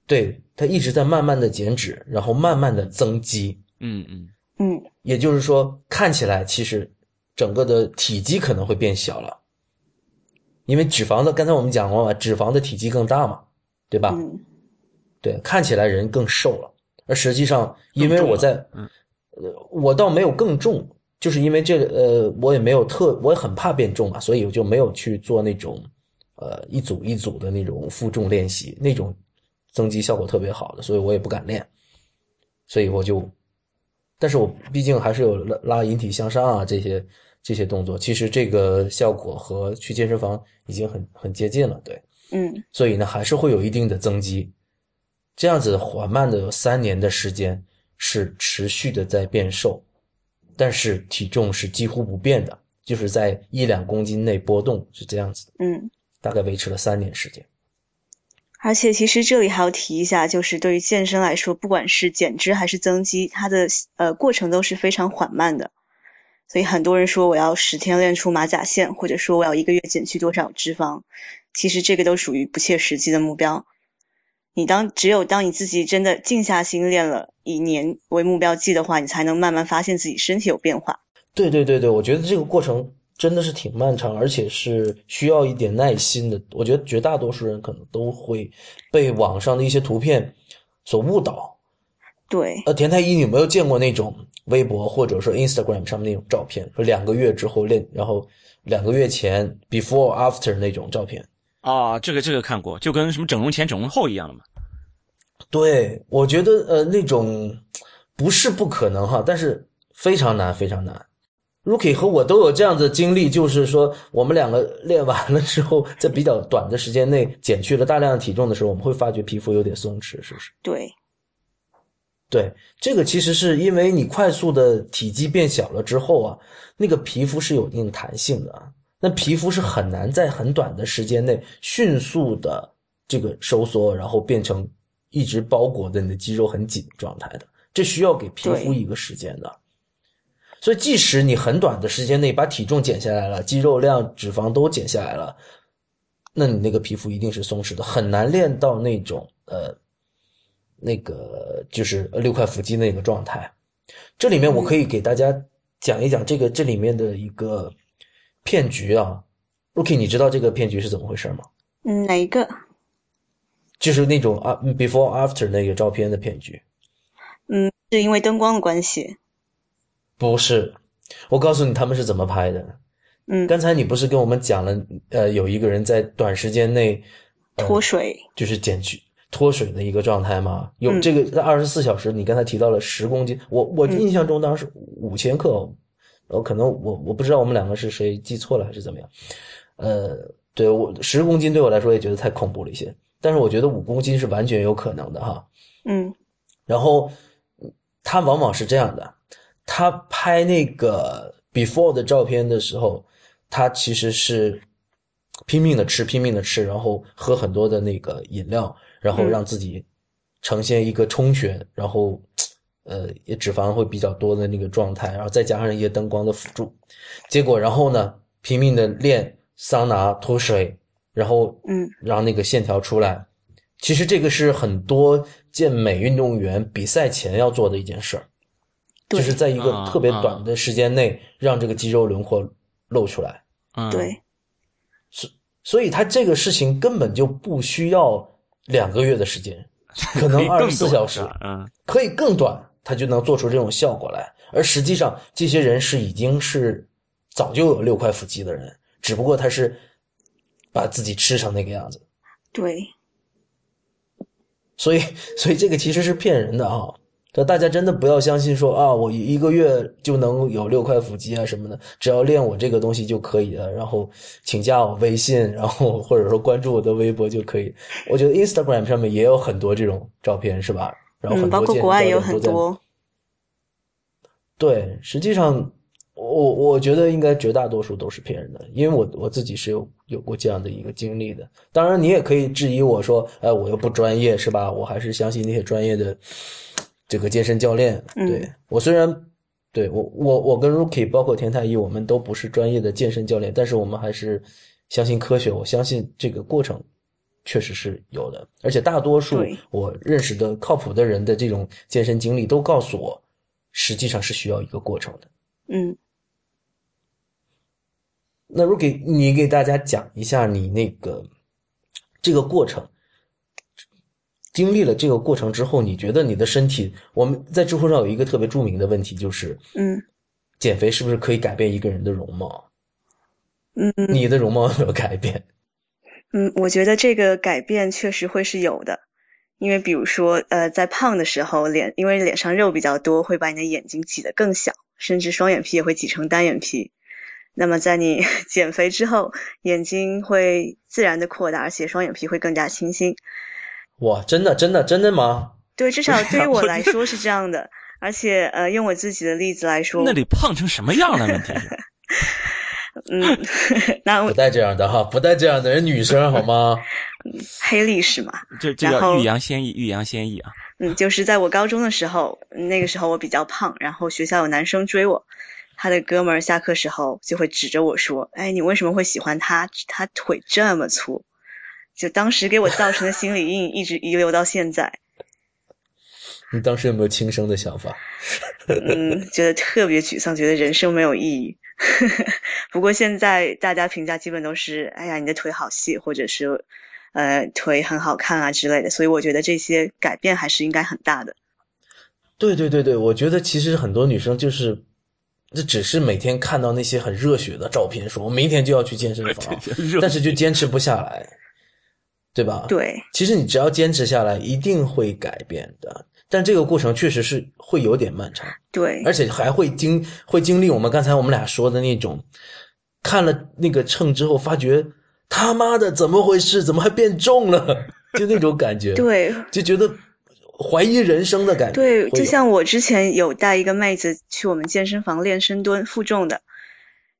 对他一直在慢慢的减脂，然后慢慢的增肌。嗯嗯嗯。也就是说，看起来其实整个的体积可能会变小了。因为脂肪的，刚才我们讲过嘛，脂肪的体积更大嘛，对吧？嗯，对，看起来人更瘦了，而实际上，因为我在，呃，我倒没有更重，就是因为这个，呃，我也没有特，我也很怕变重嘛，所以我就没有去做那种，呃，一组一组的那种负重练习，那种增肌效果特别好的，所以我也不敢练，所以我就，但是我毕竟还是有拉拉引体向上啊这些。这些动作其实这个效果和去健身房已经很很接近了，对，嗯，所以呢还是会有一定的增肌，这样子缓慢的有三年的时间是持续的在变瘦，但是体重是几乎不变的，就是在一两公斤内波动是这样子的，嗯，大概维持了三年时间。而且其实这里还要提一下，就是对于健身来说，不管是减脂还是增肌，它的呃过程都是非常缓慢的。所以很多人说我要十天练出马甲线，或者说我要一个月减去多少脂肪，其实这个都属于不切实际的目标。你当只有当你自己真的静下心练了以年为目标计的话，你才能慢慢发现自己身体有变化。对对对对，我觉得这个过程真的是挺漫长，而且是需要一点耐心的。我觉得绝大多数人可能都会被网上的一些图片所误导。对，呃，田太医，你有没有见过那种微博或者说 Instagram 上面那种照片？说两个月之后练，然后两个月前 before after 那种照片啊？这个这个看过，就跟什么整容前整容后一样的嘛。对，我觉得呃那种不是不可能哈，但是非常难，非常难。Rookie 和我都有这样的经历，就是说我们两个练完了之后，在比较短的时间内减去了大量的体重的时候，我们会发觉皮肤有点松弛，是不是？对。对，这个其实是因为你快速的体积变小了之后啊，那个皮肤是有一定弹性的啊，那皮肤是很难在很短的时间内迅速的这个收缩，然后变成一直包裹的你的肌肉很紧状态的，这需要给皮肤一个时间的。所以，即使你很短的时间内把体重减下来了，肌肉量、脂肪都减下来了，那你那个皮肤一定是松弛的，很难练到那种呃。那个就是六块腹肌那个状态，这里面我可以给大家讲一讲这个这里面的一个骗局啊，Rookie，你知道这个骗局是怎么回事吗？嗯，哪一个？就是那种啊，before after 那个照片的骗局。嗯，是因为灯光的关系。不是，我告诉你他们是怎么拍的。嗯，刚才你不是跟我们讲了，呃，有一个人在短时间内、呃、脱水，就是减去脱水的一个状态吗？有嗯。这个在二十四小时，你刚才提到了十公斤，我我嗯。印象中当时五千克，呃，可能我我不知道我们两个是谁记错了还是怎么样，呃，对我十公斤对我来说也觉得太恐怖了一些，但是我觉得五公斤是完全有可能的哈。嗯。然后嗯他往往是这样的，他拍那个 before 的照片的时候，他其实是拼命的吃，拼命的吃，然后喝很多的那个饮料，然后嗯。让自己呈现一个充血，然后呃也脂肪会比较多的那个状态，然后再加上一些灯光的辅助，结果然后呢拼命的练桑拿脱水，然后嗯。让那个线条出来。其实这个是很多健美运动员比赛前要做的一件事儿，对就是在一个啊特别啊短的时间内让这个肌肉轮廓露出来。嗯，对，所所以他这个事情根本就不需要两个月的时间，*laughs* 可能二十四小时嗯可以更短，他就能做出这种效果来。而实际上，这些人是已经是早就有六块腹肌的人，只不过他是把自己吃成那个样子。对，所以，所以这个其实是骗人的啊！这大家真的不要相信说啊，我一个月就能有六块腹肌啊什么的，只要练我这个东西就可以了。然后请加我微信，然后 *laughs* 或者说关注我的微博就可以。我觉得 Instagram 上面也有很多这种照片，是吧？然后包括国外也有很多，对，实际上，我我觉得应该绝大多数都是骗人的，因为我我自己是有有过这样的一个经历的。当然，你也可以质疑我说，哎，我又不专业，是吧？我还是相信那些专业的这个健身教练。嗯对我虽然对我我我跟 Rookie 包括田太一，我们都不是专业的健身教练，但是我们还是相信科学，我相信这个过程。确实是有的，而且大多数我认识的靠谱的人的这种健身经历都告诉我，实际上是需要一个过程的。嗯那如果给你给大家讲一下你那个这个过程，经历了这个过程之后，你觉得你的身体？我们在知乎上有一个特别著名的问题，就是嗯减肥是不是可以改变一个人的容貌？嗯你的容貌有没有改变？嗯，我觉得这个改变确实会是有的，因为比如说，呃，在胖的时候，脸因为脸上肉比较多，会把你的眼睛挤得更小，甚至双眼皮也会挤成单眼皮。那么在你 *laughs* 减肥之后，眼睛会自然的扩大，而且双眼皮会更加清晰。哇，真的真的真的吗？对，至少对于我我来说是这 *laughs* 样的。而且，呃，用我自己的例子来说，那得胖成什么样了？问题是，*laughs* 嗯，*laughs* 那我不带这样的哈，不带这样的人，女生好吗？黑历史嘛，这这叫欲扬先抑，欲扬先抑啊！嗯，就是在我高中的时候，那个时候我比较胖，然后学校有男生追我，他的哥们儿下课时候就会指着我说：“哎，你为什么会喜欢他？他腿这么粗。”就当时给我造成的心理阴影一直遗留到现在，你当时有没有轻生的想法？嗯，觉得特别沮丧，觉得人生没有意义。*laughs* 不过现在大家评价基本都是：“哎呀，你的腿好细，或者是呃腿很好看啊之类的。”所以我觉得这些改变还是应该很大的。对对对对，我觉得其实很多女生就是，这只是每天看到那些很热血的照片，说我明天就要去健身房，*laughs* 但是就坚持不下来，对吧？，对，其实你只要坚持下来，一定会改变的。但这个过程确实是会有点漫长，对，而且还会经会经历我们刚才我们俩说的那种，看了那个秤之后发觉他妈的怎么回事，怎么还变重了？*laughs* 就那种感觉，，对，就觉得怀疑人生的感觉。对，就像我之前有带一个妹子去我们健身房练深蹲负重的，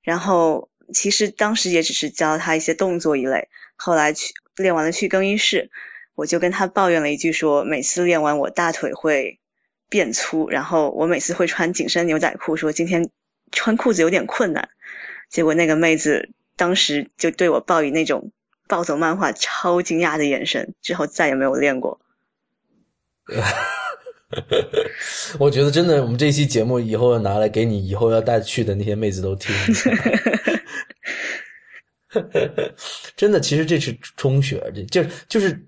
然后其实当时也只是教她一些动作一类，后来去练完了去更衣室，我就跟她抱怨了一句说，每次练完我大腿会变粗，然后我每次会穿紧身牛仔裤，说今天穿裤子有点困难，结果那个妹子当时就对我报以那种暴走漫画超惊讶的眼神，之后再也没有练过。*laughs* 我觉得真的，我们这期节目以后要拿来给你以后要带去的那些妹子都听。*laughs* *laughs* 真的，其实这是充血，这就是就是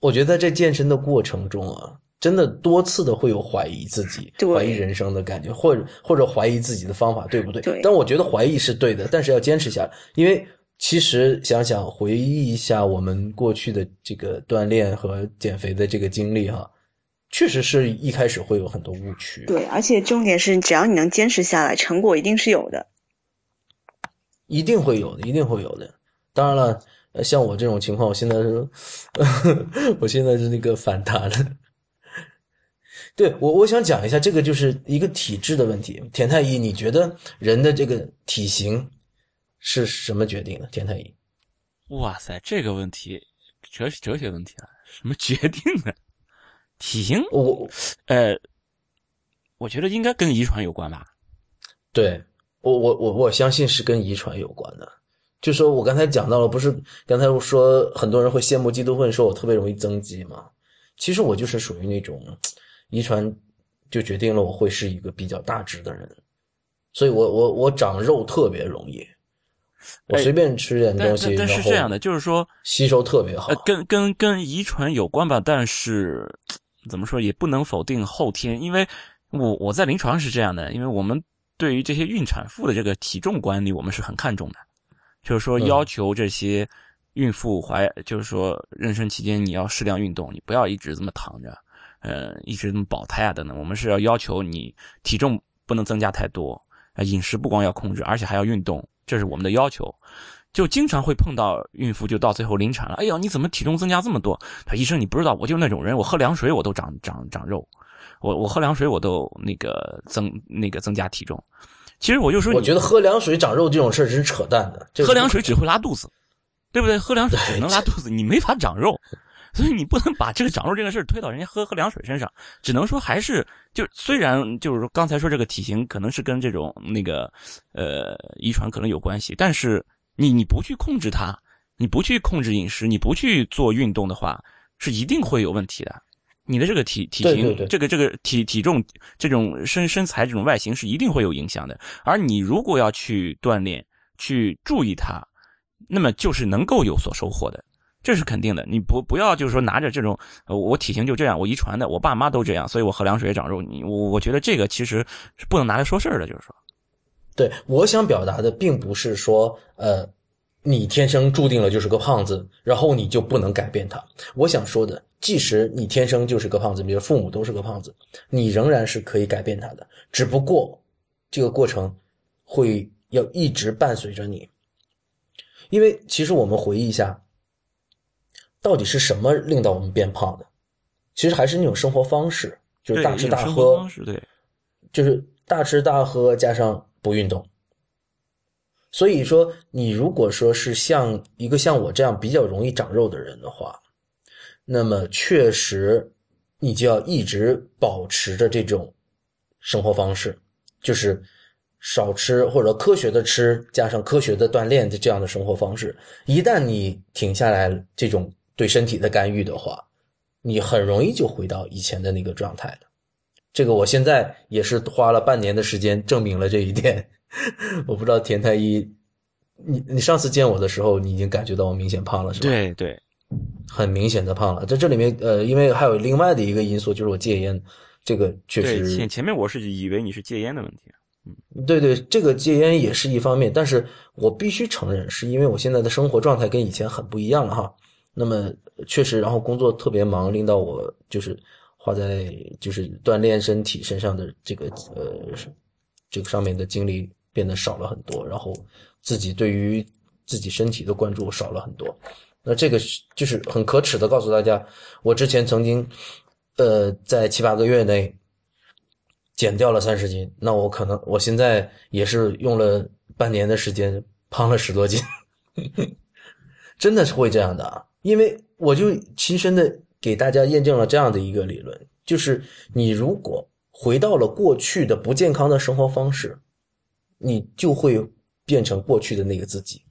我觉得在健身的过程中啊，真的多次的会有怀疑自己、对怀疑人生的感觉，或者或者怀疑自己的方法对不对？对但我觉得怀疑是对的，但是要坚持下来，因为其实想想回忆一下我们过去的这个锻炼和减肥的这个经历哈，确实是一开始会有很多误区。对，而且重点是，只要你能坚持下来，成果一定是有的。一定会有的，一定会有的。当然了，呃像我这种情况，我现在是，*laughs* 我现在是那个反弹了。对我，我想讲一下，这个就是一个体质的问题。田太医，你觉得人的这个体型是什么决定的？田太医，哇塞，这个问题，哲哲学问题啊，什么决定的？*laughs* 体型，我我呃，我觉得应该跟遗传有关吧。对我我我我相信是跟遗传有关的。就说我刚才讲到了，不是刚才我说很多人会羡慕基督混，说我特别容易增肌嘛。其实我就是属于那种遗传就决定了我会是一个比较大只的人，所以我我我长肉特别容易，我哎随便吃点东西，但但是这样的，就是说，吸收特别好呃，。跟跟跟遗传有关吧，但是怎么说也不能否定后天，因为我我在临床是这样的，因为我们对于这些孕产妇的这个体重管理，我们是很看重的，就是说嗯要求这些孕妇怀，就是说妊娠期间你要适量运动，你不要一直这么躺着，呃，一直这么保胎啊等等，我们是要要求你体重不能增加太多，呃，饮食不光要控制，而且还要运动，这是我们的要求。就经常会碰到孕妇就到最后临产了，哎呦，你怎么体重增加这么多？他医生你不知道，我就那种人，我喝凉水我都长长长肉，我我喝凉水我都那个增那个增加体重。其实我就说，我觉得喝凉水长肉这种事儿是扯淡的。这个喝凉水只会拉肚子，对不对？喝凉水只能拉肚子，你没法长肉，所以你不能把这个长肉这个事儿推到人家喝喝凉水身上，只能说还是就虽然就是说刚才说这个体型可能是跟这种那个呃遗传可能有关系，但是你你不去控制它，你不去控制饮食，你不去做运动的话，是一定会有问题的。你的这个体体型，对对对这个这个体体重，这种身身材这种外形是一定会有影响的。而你如果要去锻炼，去注意它，那么就是能够有所收获的，这是肯定的。你不不要就是说拿着这种，呃，我体型就这样，我遗传的，我爸妈都这样，所以我喝凉水也长肉。你我我觉得这个其实是不能拿来说事儿的，就是说，对，我想表达的并不是说，呃，你天生注定了就是个胖子，然后你就不能改变它。我想说的，即使你天生就是个胖子，比如父母都是个胖子，你仍然是可以改变他的，只不过这个过程会要一直伴随着你。因为其实我们回忆一下，到底是什么令到我们变胖的？其实还是那种生活方式，就是大吃大喝方，式，对，就是大吃大喝加上不运动。所以说，你如果说是像一个像我这样比较容易长肉的人的话，那么确实你就要一直保持着这种生活方式，就是少吃或者科学的吃加上科学的锻炼的这样的生活方式。一旦你停下来这种对身体的干预的话，你很容易就回到以前的那个状态的。这个我现在也是花了半年的时间证明了这一点。*laughs* 我不知道田太医，你你上次见我的时候，你已经感觉到我明显胖了，是吧？，对对，很明显的胖了。在这里面，呃，因为还有另外的一个因素，就是我戒烟，这个确实前前面我是以为你是戒烟的问题，对对，这个戒烟也是一方面，但是我必须承认，是因为我现在的生活状态跟以前很不一样了哈。那么确实，然后工作特别忙，令到我就是花在就是锻炼身体身上的这个呃这个上面的精力变得少了很多，然后自己对于自己身体的关注少了很多。那这个是就是很可耻的告诉大家，我之前曾经呃在七八个月内减掉了三十斤，那我可能我现在也是用了半年的时间胖了十多斤，*laughs* 真的是会这样的啊！因为我就亲身的给大家验证了这样的一个理论，就是你如果回到了过去的不健康的生活方式，你就会变成过去的那个自己。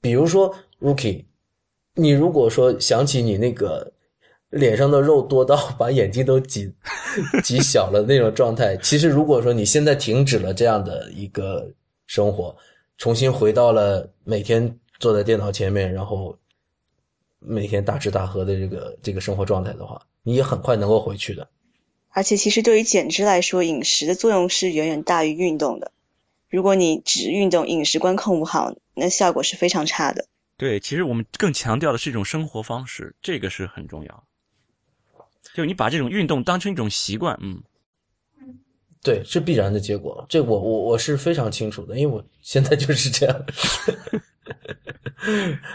比如说，Rookie，你如果说想起你那个脸上的肉多到 *laughs* 把眼睛都挤 *laughs* 挤小了那种状态，其实如果说你现在停止了这样的一个生活，重新回到了每天坐在电脑前面，然后每天大吃大喝的这个这个生活状态的话，你也很快能够回去的。而且，其实对于减脂来说，饮食的作用是远远大于运动的。如果你只运动，饮食观控不好，那效果是非常差的。对，其实我们更强调的是一种生活方式，这个是很重要。就你把这种运动当成一种习惯，嗯，对，是必然的结果。这我我我是非常清楚的，因为我现在就是这样。*laughs*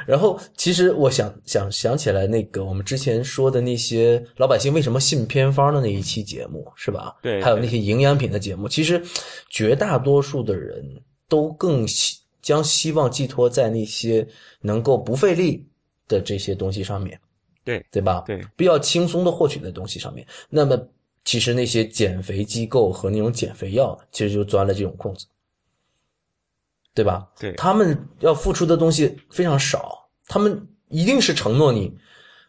然后，其实我想想想起来，那个我们之前说的那些老百姓为什么信偏方的那一期节目，是吧？对，还有那些营养品的节目，其实绝大多数的人都更希将希望寄托在那些能够不费力的这些东西上面，对对吧？对，比较轻松的获取的东西上面。那么，其实那些减肥机构和那种减肥药，其实就钻了这种空子。对吧？对，他们要付出的东西非常少，他们一定是承诺你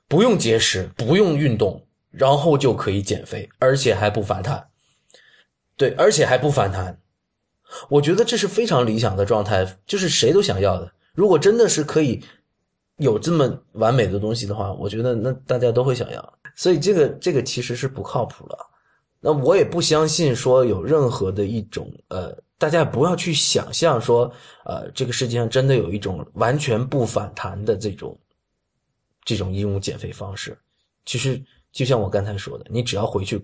不用节食、不用运动，然后就可以减肥，而且还不反弹。对，而且还不反弹。我觉得这是非常理想的状态，就是谁都想要的。如果真的是可以有这么完美的东西的话，我觉得那大家都会想要。所以这个这个其实是不靠谱了。那我也不相信说有任何的一种呃。大家也不要去想象说，呃，这个世界上真的有一种完全不反弹的这种，这种一种减肥方式。其实就像我刚才说的，你只要回去，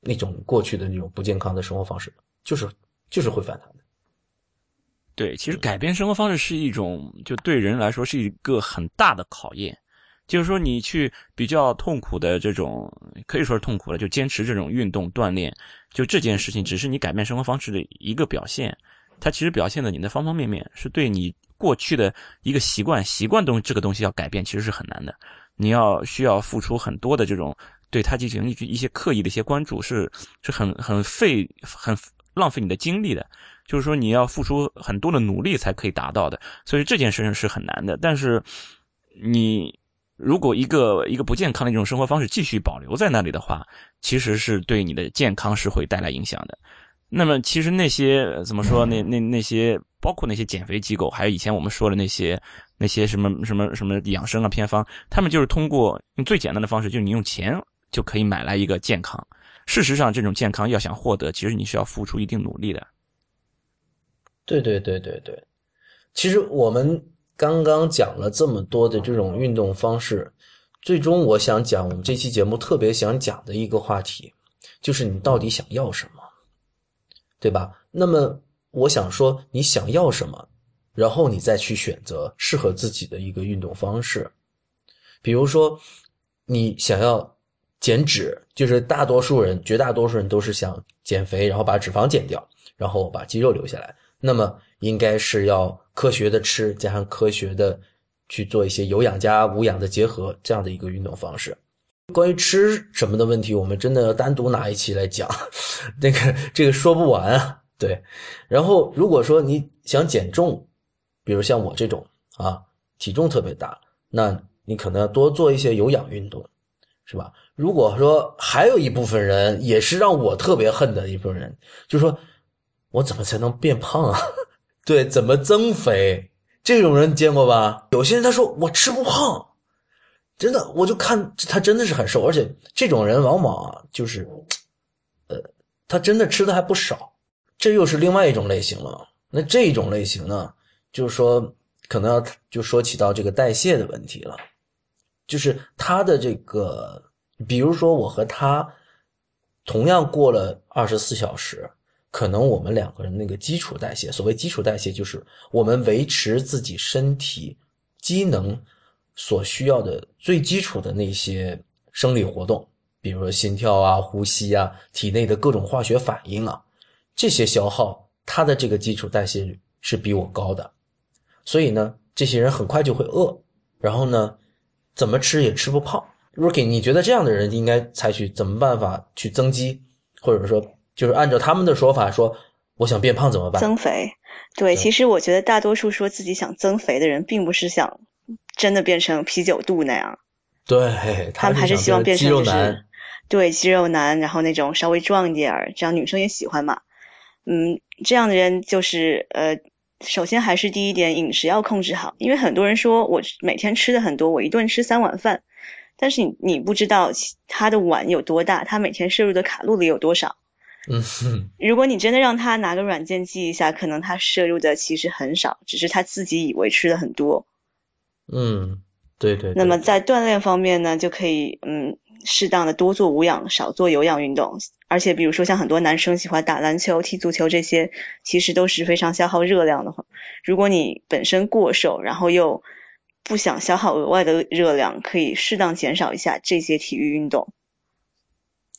那种过去的那种不健康的生活方式，就是就是会反弹的。对，其实改变生活方式是一种，就对人来说是一个很大的考验。就是说，你去比较痛苦的这种，可以说是痛苦的，就坚持这种运动锻炼，就这件事情，只是你改变生活方式的一个表现。它其实表现的你的方方面面，是对你过去的一个习惯，习惯东这个东西要改变，其实是很难的。你要需要付出很多的这种对它进行一一些刻意的一些关注，是是很很费很浪费你的精力的。就是说，你要付出很多的努力才可以达到的。所以这件事情是很难的。但是你。如果一个一个不健康的一种生活方式继续保留在那里的话，其实是对你的健康是会带来影响的。那么，其实那些怎么说？那那那些包括那些减肥机构，还有以前我们说的那些那些什么什么什么养生啊偏方，他们就是通过用最简单的方式，就是你用钱就可以买来一个健康。事实上，这种健康要想获得，其实你是要付出一定努力的。对对对对对，其实我们。刚刚讲了这么多的这种运动方式，最终我想讲我们这期节目特别想讲的一个话题，就是你到底想要什么，对吧？那么我想说，你想要什么，然后你再去选择适合自己的一个运动方式。比如说，你想要减脂，就是大多数人、绝大多数人都是想减肥，然后把脂肪减掉，然后把肌肉留下来。那么应该是要。科学的吃加上科学的去做一些有氧加无氧的结合，这样的一个运动方式。关于吃什么的问题，我们真的要单独拿一期来讲，那个这个说不完啊。对，然后如果说你想减重，比如像我这种啊，体重特别大，那你可能要多做一些有氧运动，是吧？如果说还有一部分人也是让我特别恨的一部分人，就说我怎么才能变胖啊？*laughs* 对，怎么增肥？这种人见过吧？有些人他说我吃不胖，真的，我就看他真的是很瘦，而且这种人往往啊，就是，呃，他真的吃的还不少。这又是另外一种类型了。那这种类型呢，就是说可能要就说起到这个代谢的问题了，就是他的这个，比如说我和他同样过了二十四小时。可能我们两个人那个基础代谢，所谓基础代谢，就是我们维持自己身体机能所需要的最基础的那些生理活动，比如说心跳啊、呼吸啊、体内的各种化学反应啊，这些消耗，它的这个基础代谢率是比我高的，所以呢，这些人很快就会饿，然后呢，怎么吃也吃不胖。Rookie，你觉得这样的人应该采取怎么办法去增肌，或者说？就是按照他们的说法说，我想变胖怎么办？增肥，对，其实我觉得大多数说自己想增肥的人，并不是想真的变成啤酒肚那样，对他们还是希望变成就是对肌肉男，然后那种稍微壮一点儿，这样女生也喜欢嘛。嗯，这样的人就是呃，首先还是第一点，饮食要控制好，因为很多人说我每天吃的很多，我一顿吃三碗饭，但是你你不知道他的碗有多大，他每天摄入的卡路里有多少。嗯哼，如果你真的让他拿个软件记一下，可能他摄入的其实很少，只是他自己以为吃的很多。嗯，对对。那么在锻炼方面呢，就可以嗯适当的多做无氧，少做有氧运动。而且比如说像很多男生喜欢打篮球、踢足球这些，其实都是非常消耗热量的话。如果你本身过瘦，然后又不想消耗额外的热量，可以适当减少一下这些体育运动。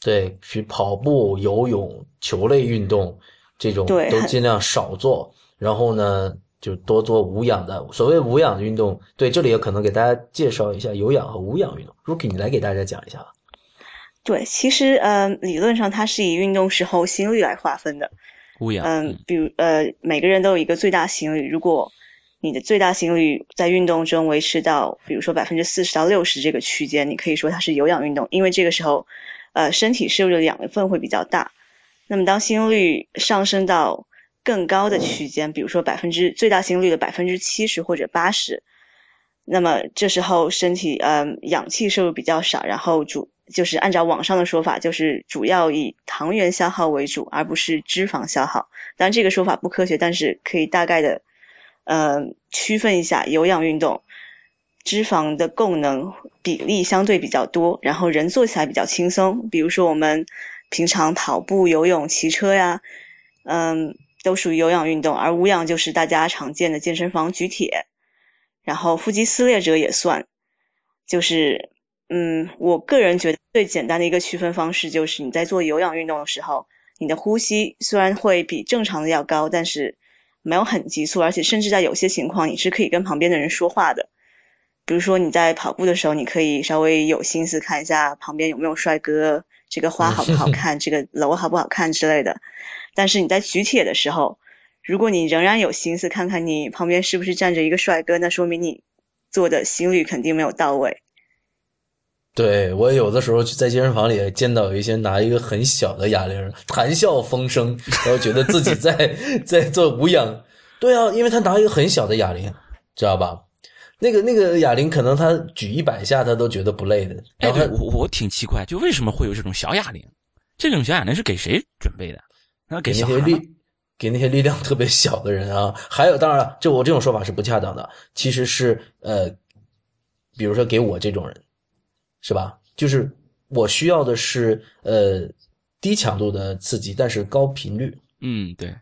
对，去跑步、游泳、球类运动这种都尽量少做，然后呢，就多做无氧的。所谓无氧运动，对，这里也可能给大家介绍一下有氧和无氧运动。Rookie，你来给大家讲一下吧。对，其实呃，理论上它是以运动时候心率来划分的。无氧。嗯，比如呃，每个人都有一个最大心率，如果你的最大心率在运动中维持到，比如说百分之四十到六十这个区间，你可以说它是有氧运动，因为这个时候。呃，身体摄入的养分会比较大。那么，当心率上升到更高的区间，比如说百分之最大心率的百分之七十或者八十，那么这时候身体呃氧气摄入比较少，然后主就是按照网上的说法，就是主要以糖原消耗为主，而不是脂肪消耗。当然，这个说法不科学，但是可以大概的呃区分一下有氧运动。脂肪的供能比例相对比较多，然后人做起来比较轻松。比如说我们平常跑步、游泳、骑车呀，嗯，都属于有氧运动。而无氧就是大家常见的健身房举铁，然后腹肌撕裂者也算。就是，嗯，我个人觉得最简单的一个区分方式就是你在做有氧运动的时候，你的呼吸虽然会比正常的要高，但是没有很急促，而且甚至在有些情况你是可以跟旁边的人说话的。比如说你在跑步的时候，你可以稍微有心思看一下旁边有没有帅哥，这个花好不好看，这个楼好不好看之类的。但是你在举铁的时候，如果你仍然有心思看看你旁边是不是站着一个帅哥，那说明你做的心率肯定没有到位。对我有的时候在健身房里见到有一些拿一个很小的哑铃谈笑风生，然后觉得自己在 *laughs* 在做无氧。对啊，因为他拿一个很小的哑铃，知道吧？那个那个哑铃，可能他举一百下，他都觉得不累的。哎，对我我挺奇怪，就为什么会有这种小哑铃？这种小哑铃是给谁准备的？那给那些力给那些力量特别小的人啊。还有，当然了，就我这种说法是不恰当的。其实是呃，比如说给我这种人，是吧？就是我需要的是呃低强度的刺激，但是高频率。嗯，对。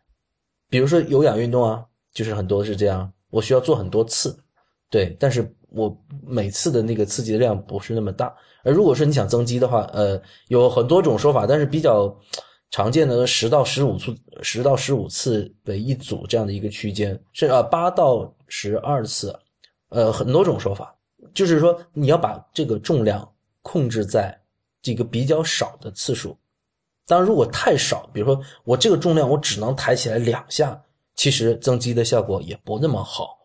比如说有氧运动啊，就是很多是这样，我需要做很多次。对，但是我每次的那个刺激的量不是那么大。而如果说你想增肌的话，呃，有很多种说法，但是比较常见的十到十五次，十到十五次为一组这样的一个区间，是啊，八到十二次，呃，很多种说法，就是说你要把这个重量控制在这个比较少的次数。当然，如果太少，比如说我这个重量我只能抬起来两下，其实增肌的效果也不那么好。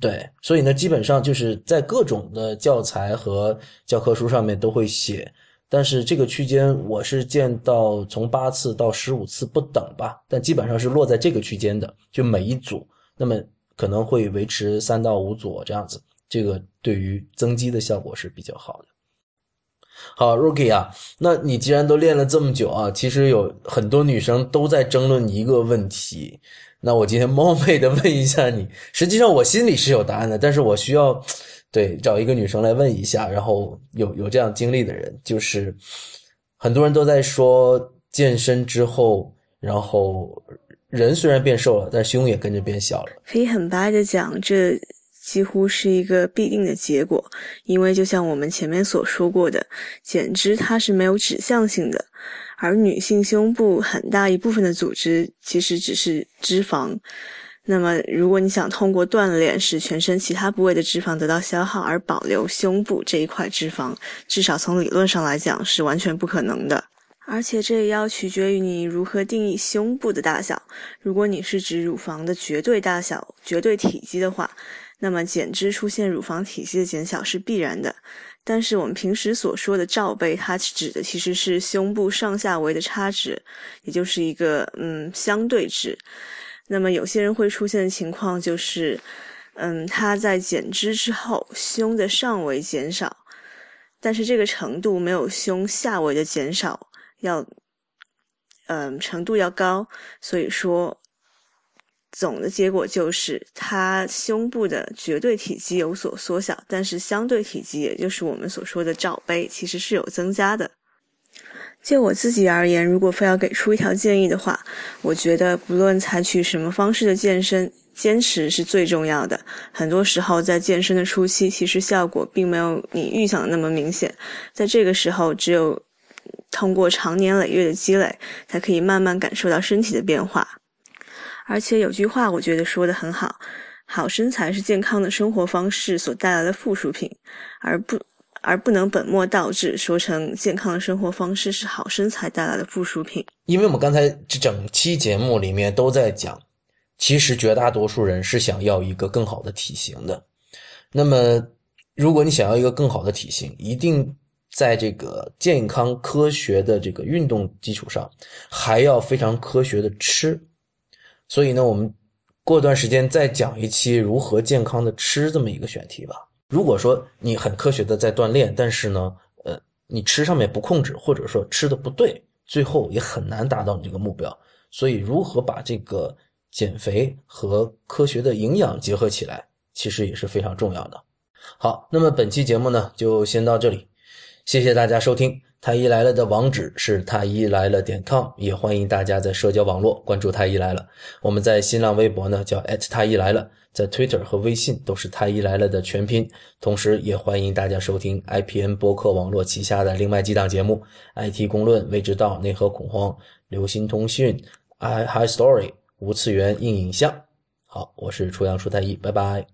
对，所以呢，基本上就是在各种的教材和教科书上面都会写，但是这个区间我是见到从八次到十五次不等吧，但基本上是落在这个区间的，就每一组，那么可能会维持三到五组这样子，这个对于增肌的效果是比较好的。好，Rookie 啊，那你既然都练了这么久啊，其实有很多女生都在争论一个问题。那我今天冒昧的问一下你，实际上我心里是有答案的，但是我需要对找一个女生来问一下，然后有有这样经历的人，就是很多人都在说健身之后，然后人虽然变瘦了，但胸也跟着变小了。可以很白的讲，这几乎是一个必定的结果，因为就像我们前面所说过的，减脂它是没有指向性的。而女性胸部很大一部分的组织其实只是脂肪，那么如果你想通过锻炼使全身其他部位的脂肪得到消耗而保留胸部这一块脂肪，至少从理论上来讲是完全不可能的。而且这也要取决于你如何定义胸部的大小。如果你是指乳房的绝对大小、绝对体积的话，那么减脂出现乳房体积的减小是必然的。但是我们平时所说的罩杯，它指的其实是胸部上下围的差值，也就是一个嗯相对值。那么有些人会出现的情况就是，嗯，他在减脂之后，胸的上围减少，但是这个程度没有胸下围的减少要，嗯，程度要高，所以说。总的结果就是，他胸部的绝对体积有所缩小，但是相对体积，也就是我们所说的罩杯，其实是有增加的。就我自己而言，如果非要给出一条建议的话，我觉得不论采取什么方式的健身，坚持是最重要的。很多时候，在健身的初期，其实效果并没有你预想的那么明显，在这个时候，只有通过长年累月的积累，才可以慢慢感受到身体的变化。而且有句话，我觉得说的很好：好身材是健康的生活方式所带来的附属品，而不而不能本末倒置，说成健康的生活方式是好身材带来的附属品。因为我们刚才这整期节目里面都在讲，其实绝大多数人是想要一个更好的体型的。那么，如果你想要一个更好的体型，一定在这个健康科学的这个运动基础上，还要非常科学的吃。所以呢，我们过段时间再讲一期如何健康的吃这么一个选题吧。如果说你很科学的在锻炼，但是呢，呃，你吃上面不控制，或者说吃的不对，最后也很难达到你这个目标。所以，如何把这个减肥和科学的营养结合起来，其实也是非常重要的。好，那么本期节目呢，就先到这里，谢谢大家收听。太医来了的网址是太医来了点 com，也欢迎大家在社交网络关注太医来了。我们在新浪微博呢叫太医来了，在 Twitter 和微信都是太医来了的全拼。同时，也欢迎大家收听 IPN 播客网络旗下的另外几档节目：IT 公论、未知道、内核恐慌、流行通讯、i High Story、无次元硬影像。好，我是初阳初太医，拜拜。